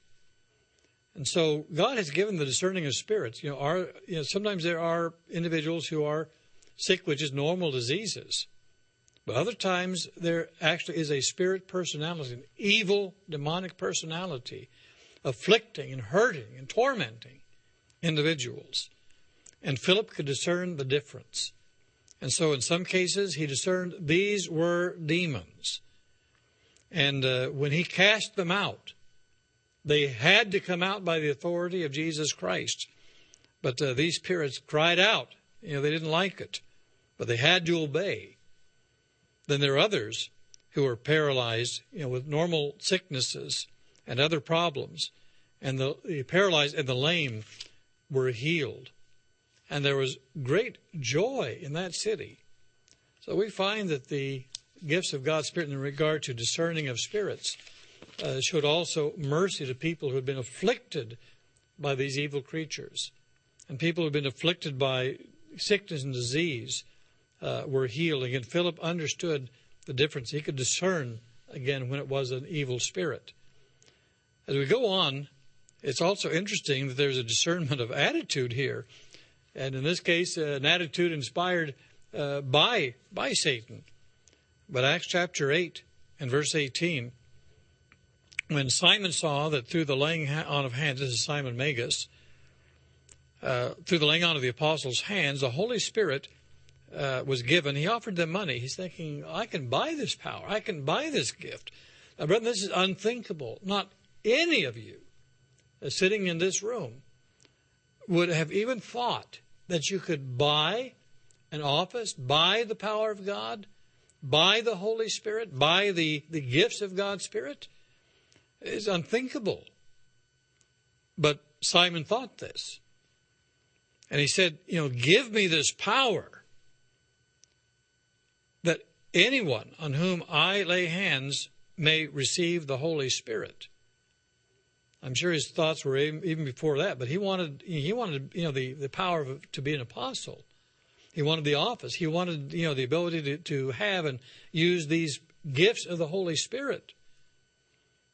[SPEAKER 1] And so God has given the discerning of spirits. You know, are, you know, sometimes there are individuals who are sick with just normal diseases. But other times there actually is a spirit personality, an evil demonic personality, afflicting and hurting and tormenting individuals. And Philip could discern the difference. And so in some cases he discerned these were demons. And uh, when he cast them out, they had to come out by the authority of Jesus Christ. But uh, these spirits cried out. You know, they didn't like it, but they had to obey. Then there are others who are paralyzed, you know, with normal sicknesses and other problems. and the, the paralyzed and the lame were healed. And there was great joy in that city. So we find that the gifts of God's Spirit in regard to discerning of spirits uh, showed also mercy to people who had been afflicted by these evil creatures. And people who had been afflicted by sickness and disease uh, were healed. Again, Philip understood the difference. He could discern, again, when it was an evil spirit. As we go on, it's also interesting that there's a discernment of attitude here. And in this case, uh, an attitude inspired uh, by, by Satan. But Acts chapter 8 and verse 18, when Simon saw that through the laying on of hands, this is Simon Magus, uh, through the laying on of the apostles' hands, the Holy Spirit uh, was given. He offered them money. He's thinking, I can buy this power. I can buy this gift. Now, brother, this is unthinkable. Not any of you uh, sitting in this room would have even thought that you could buy an office, buy the power of God, buy the Holy Spirit, by the, the gifts of God's Spirit. is unthinkable. But Simon thought this. And he said, You know, give me this power that anyone on whom I lay hands may receive the Holy Spirit. I'm sure his thoughts were even before that, but he wanted he wanted you know the, the power of, to be an apostle. He wanted the office. He wanted you know the ability to, to have and use these gifts of the Holy Spirit.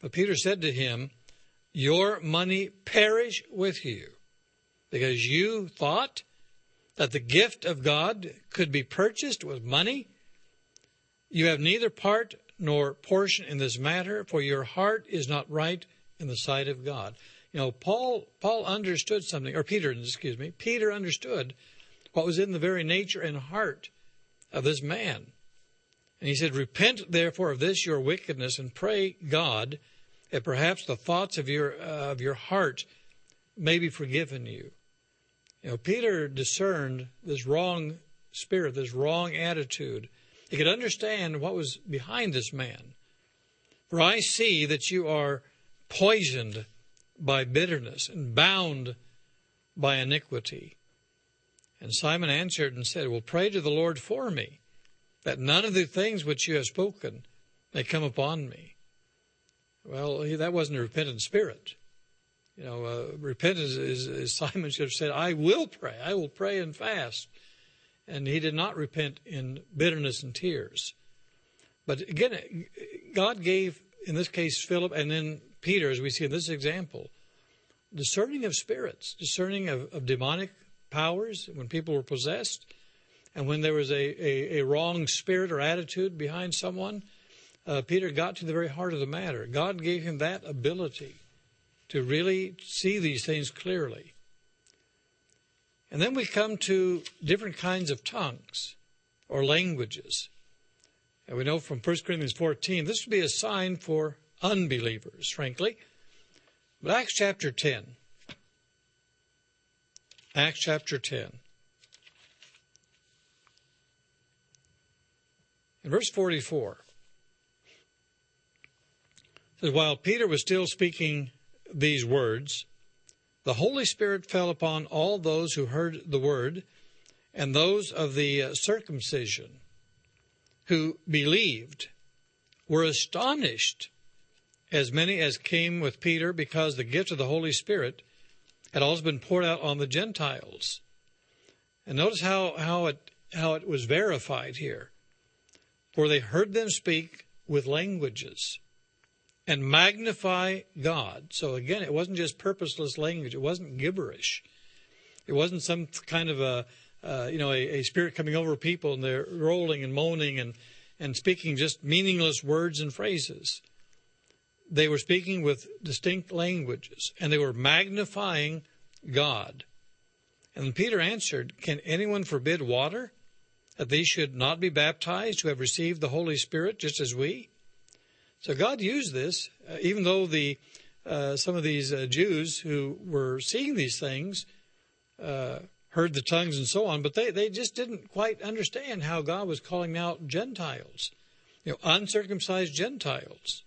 [SPEAKER 1] But Peter said to him, Your money perish with you, because you thought that the gift of God could be purchased with money. You have neither part nor portion in this matter, for your heart is not right in the sight of God. You know, Paul Paul understood something, or Peter, excuse me, Peter understood what was in the very nature and heart of this man. And he said, Repent therefore of this your wickedness, and pray God that perhaps the thoughts of your uh, of your heart may be forgiven you. You know, Peter discerned this wrong spirit, this wrong attitude. He could understand what was behind this man. For I see that you are poisoned by bitterness and bound by iniquity. And Simon answered and said, Well, pray to the Lord for me, that none of the things which you have spoken may come upon me. Well, that wasn't a repentant spirit. You know, uh, repentance is, is, Simon should have said, I will pray. I will pray and fast. And he did not repent in bitterness and tears. But again, God gave, in this case, Philip and then Peter, as we see in this example, discerning of spirits, discerning of, of demonic powers when people were possessed, and when there was a, a, a wrong spirit or attitude behind someone, uh, Peter got to the very heart of the matter. God gave him that ability to really see these things clearly. And then we come to different kinds of tongues or languages. And we know from 1 Corinthians 14, this would be a sign for unbelievers, frankly. But Acts chapter 10. Acts chapter 10. In verse 44, says, While Peter was still speaking these words, the Holy Spirit fell upon all those who heard the word, and those of the uh, circumcision who believed were astonished as many as came with Peter, because the gift of the Holy Spirit had also been poured out on the Gentiles. And notice how, how, it, how it was verified here. For they heard them speak with languages and magnify God. So again, it wasn't just purposeless language. It wasn't gibberish. It wasn't some kind of a, uh, you know, a, a, spirit coming over people and they're rolling and moaning and, and speaking just meaningless words and phrases they were speaking with distinct languages and they were magnifying God. And Peter answered, Can anyone forbid water that these should not be baptized who have received the Holy Spirit just as we? So God used this, uh, even though the uh, some of these uh, Jews who were seeing these things uh, heard the tongues and so on, but they, they just didn't quite understand how God was calling out Gentiles, you know, uncircumcised Gentiles.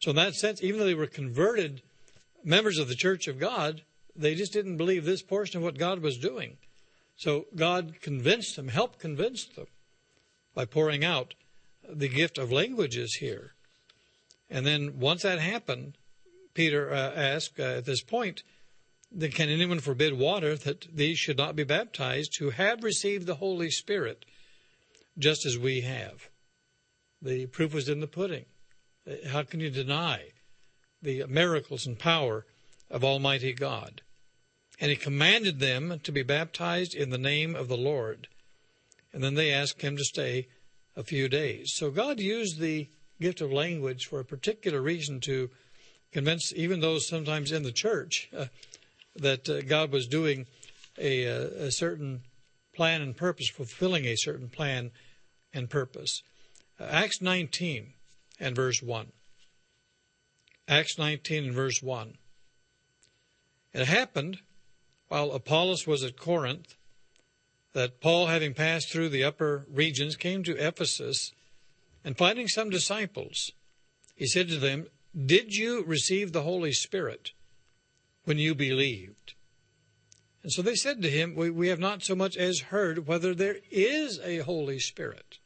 [SPEAKER 1] So in that sense, even though they were converted members of the church of God, they just didn't believe this portion of what God was doing. So God convinced them, helped convince them by pouring out the gift of languages here. And then once that happened, Peter uh, asked uh, at this point, then can anyone forbid water that these should not be baptized who have received the Holy Spirit just as we have? The proof was in the pudding. How can you deny the miracles and power of Almighty God? And he commanded them to be baptized in the name of the Lord. And then they asked him to stay a few days. So God used the gift of language for a particular reason to convince even those sometimes in the church uh, that uh, God was doing a, uh, a, certain plan and purpose, fulfilling a certain plan and purpose. Uh, Acts 19 and verse 1. Acts 19 and verse 1. It happened while Apollos was at Corinth that Paul, having passed through the upper regions, came to Ephesus, and finding some disciples, he said to them, Did you receive the Holy Spirit when you believed? And so they said to him, We, we have not so much as heard whether there is a Holy Spirit.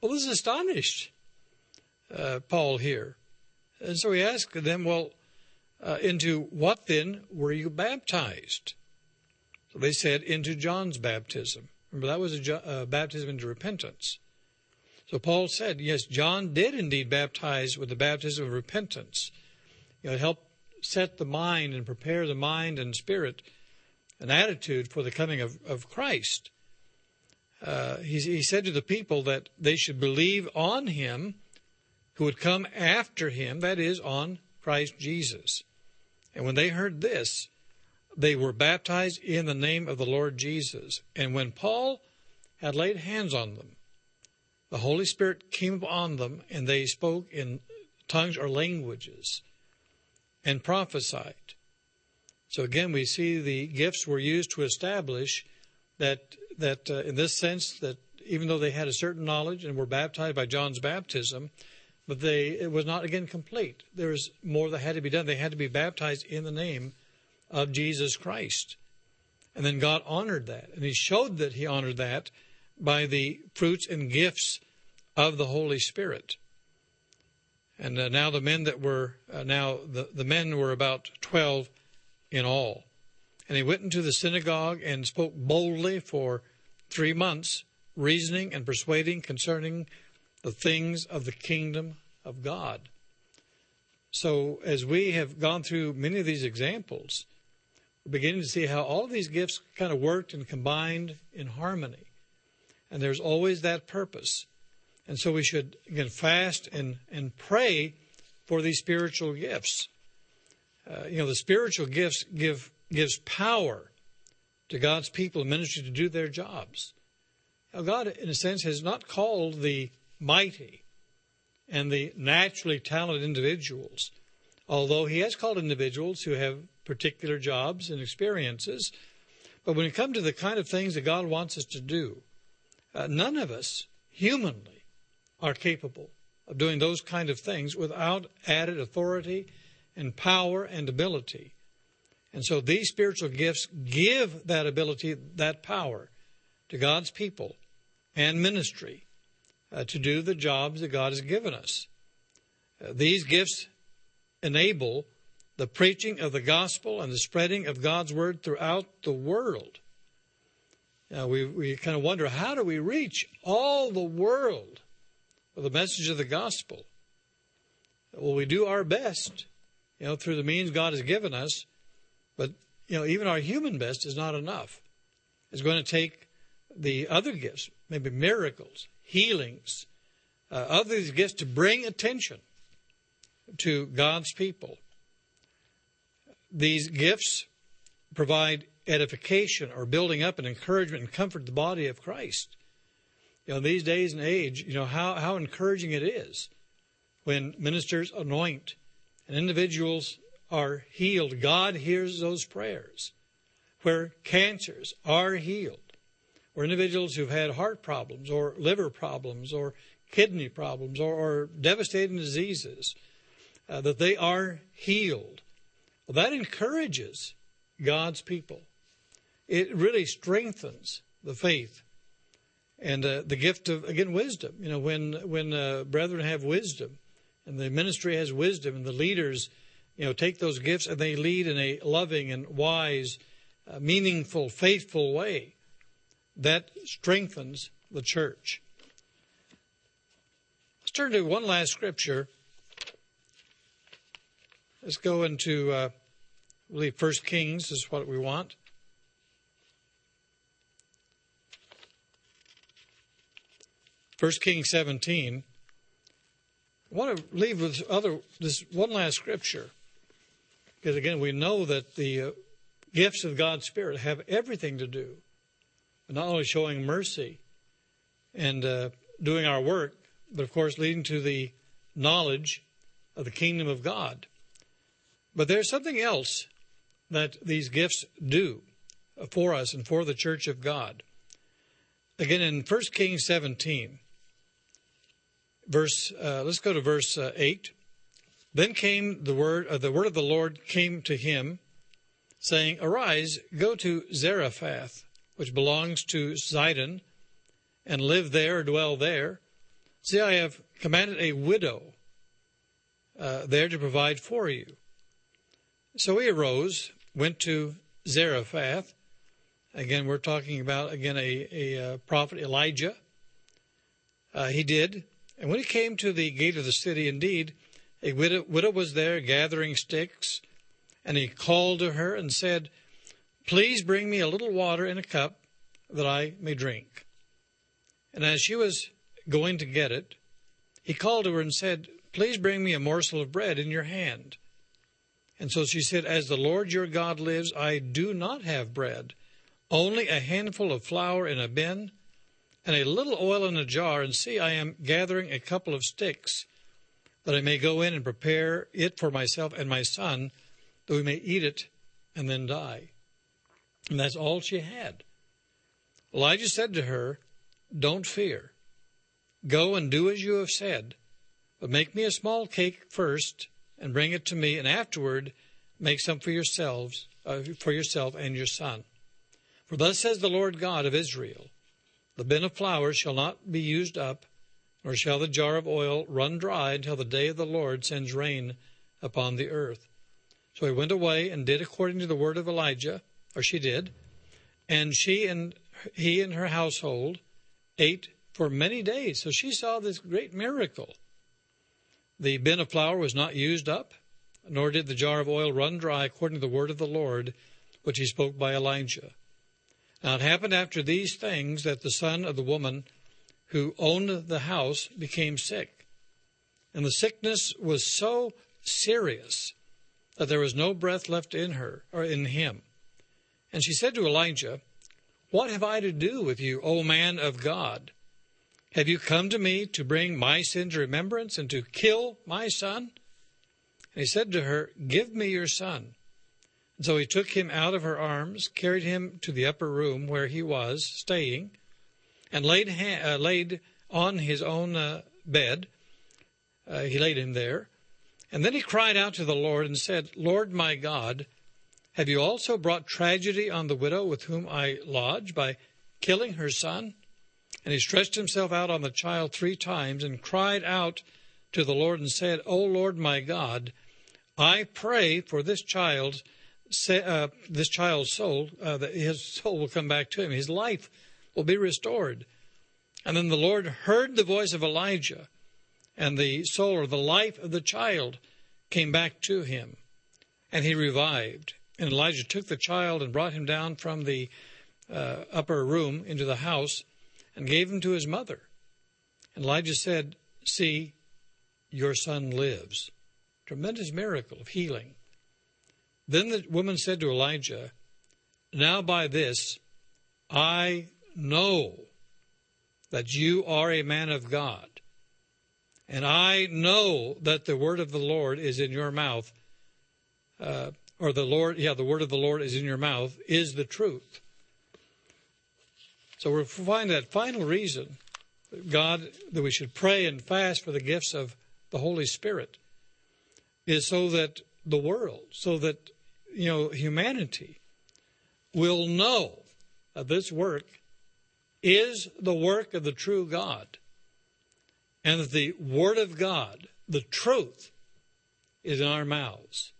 [SPEAKER 1] Well, this astonished uh, Paul here. And so he asked them, Well, uh, into what then were you baptized? So they said, Into John's baptism. Remember, that was a uh, baptism into repentance. So Paul said, Yes, John did indeed baptize with the baptism of repentance. You know, help set the mind and prepare the mind and spirit an attitude for the coming of, of Christ. Uh, he, he said to the people that they should believe on him who would come after him, that is, on Christ Jesus. And when they heard this, they were baptized in the name of the Lord Jesus. And when Paul had laid hands on them, the Holy Spirit came upon them, and they spoke in tongues or languages and prophesied. So again, we see the gifts were used to establish that that uh, in this sense that even though they had a certain knowledge and were baptized by John's baptism, but they it was not again complete. There was more that had to be done. They had to be baptized in the name of Jesus Christ. And then God honored that. And He showed that He honored that by the fruits and gifts of the Holy Spirit. And uh, now the men that were, uh, now the, the men were about 12 in all. And he went into the synagogue and spoke boldly for three months, reasoning and persuading concerning the things of the kingdom of God. So, as we have gone through many of these examples, we're beginning to see how all of these gifts kind of worked and combined in harmony. And there's always that purpose. And so we should, again, fast and, and pray for these spiritual gifts. Uh, you know, the spiritual gifts give gives power to God's people and ministry to do their jobs. Now, God, in a sense, has not called the mighty and the naturally talented individuals, although He has called individuals who have particular jobs and experiences. But when it comes to the kind of things that God wants us to do, uh, none of us humanly are capable of doing those kind of things without added authority and power and ability. And so these spiritual gifts give that ability, that power to God's people and ministry uh, to do the jobs that God has given us. Uh, these gifts enable the preaching of the gospel and the spreading of God's word throughout the world. Now, we, we kind of wonder how do we reach all the world with the message of the gospel? Well, we do our best, you know, through the means God has given us, but, you know, even our human best is not enough. It's going to take the other gifts, maybe miracles, healings, uh, other gifts to bring attention to God's people. These gifts provide edification or building up and encouragement and comfort the body of Christ. You know, these days and age, you know, how, how encouraging it is when ministers anoint and individuals are healed. God hears those prayers. Where cancers are healed or individuals who've had heart problems or liver problems or kidney problems or, or devastating diseases, uh, that they are healed Well, that encourages God's people. It really strengthens the faith and uh, the gift of again wisdom. You know, when when uh, brethren have wisdom, and the ministry has wisdom, and the leaders, you know, take those gifts and they lead in a loving and wise, uh, meaningful, faithful way, that strengthens the church. Let's turn to one last scripture. Let's go into, uh, I believe, First Kings is what we want. First Kings 17. I want to leave with other this one last scripture, because again we know that the uh, gifts of God's Spirit have everything to do, not only showing mercy and uh, doing our work, but of course leading to the knowledge of the kingdom of God. But there's something else that these gifts do for us and for the church of God. Again, in 1 Kings 17, verse uh, let's go to verse uh, 8 then came the word uh, the word of the lord came to him saying arise go to zarephath which belongs to Zidon, and live there dwell there. See i have commanded a widow uh, there to provide for you. So he arose went to zarephath. Again we're talking about again a, a, uh, prophet elijah. Uh, he did. And when he came to the gate of the city, indeed, a widow, widow, was there gathering sticks, and he called to her and said, Please bring me a little water in a cup that I may drink. And as she was going to get it, he called to her and said, Please bring me a morsel of bread in your hand. And so she said, As the Lord your God lives, I do not have bread, only a handful of flour in a bin and a little oil in a jar, and see, I am gathering a couple of sticks, that I may go in and prepare it for myself and my son, that we may eat it and then die. And that's all she had. Elijah said to her, Don't fear. Go and do as you have said, but make me a small cake first, and bring it to me, and afterward make some for yourselves, uh, for yourself and your son. For thus says the Lord God of Israel the bin of flour shall not be used up, nor shall the jar of oil run dry until the day of the Lord sends rain upon the earth. So he went away and did according to the word of Elijah, or she did, and she and he and her household ate for many days. So she saw this great miracle. The bin of flour was not used up, nor did the jar of oil run dry according to the word of the Lord, which he spoke by Elijah. Now it happened after these things that the son of the woman who owned the house became sick. And the sickness was so serious that there was no breath left in her or in him. And she said to Elijah, What have I to do with you, O man of God? Have you come to me to bring my sin to remembrance and to kill my son? And he said to her, Give me your son. And so he took him out of her arms, carried him to the upper room where he was staying, and laid, ha- uh, laid on his own uh, bed. Uh, he laid him there. And then he cried out to the Lord and said, Lord my God, have you also brought tragedy on the widow with whom I lodge by killing her son? And he stretched himself out on the child three times and cried out to the Lord and said, O Lord my God, I pray for this child uh, this child's soul, uh, that his soul will come back to him. His life will be restored. And then the Lord heard the voice of Elijah, and the soul or the life of the child came back to him, and he revived. And Elijah took the child and brought him down from the uh, upper room into the house and gave him to his mother. And Elijah said, See, your son lives. Tremendous miracle of healing. Then the woman said to Elijah, Now by this I know that you are a man of God, and I know that the word of the Lord is in your mouth, uh, or the Lord, yeah, the word of the Lord is in your mouth, is the truth. So we find that final reason that God that we should pray and fast for the gifts of the Holy Spirit is so that the world so that, you know, humanity will know that this work is the work of the true God and that the Word of God, the truth, is in our mouths.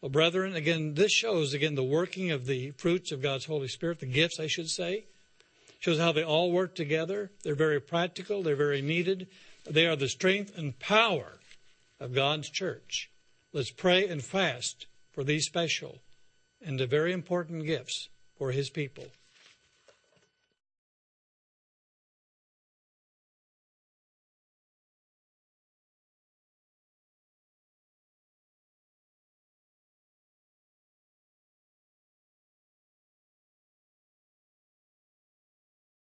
[SPEAKER 1] So, brethren, again, this shows, again, the working of the fruits of God's Holy Spirit, the gifts, I should say. Shows how they all work together. They're very practical, they're very needed. They are the strength and power of God's church. Let's pray and fast for these special and the very important gifts for His people.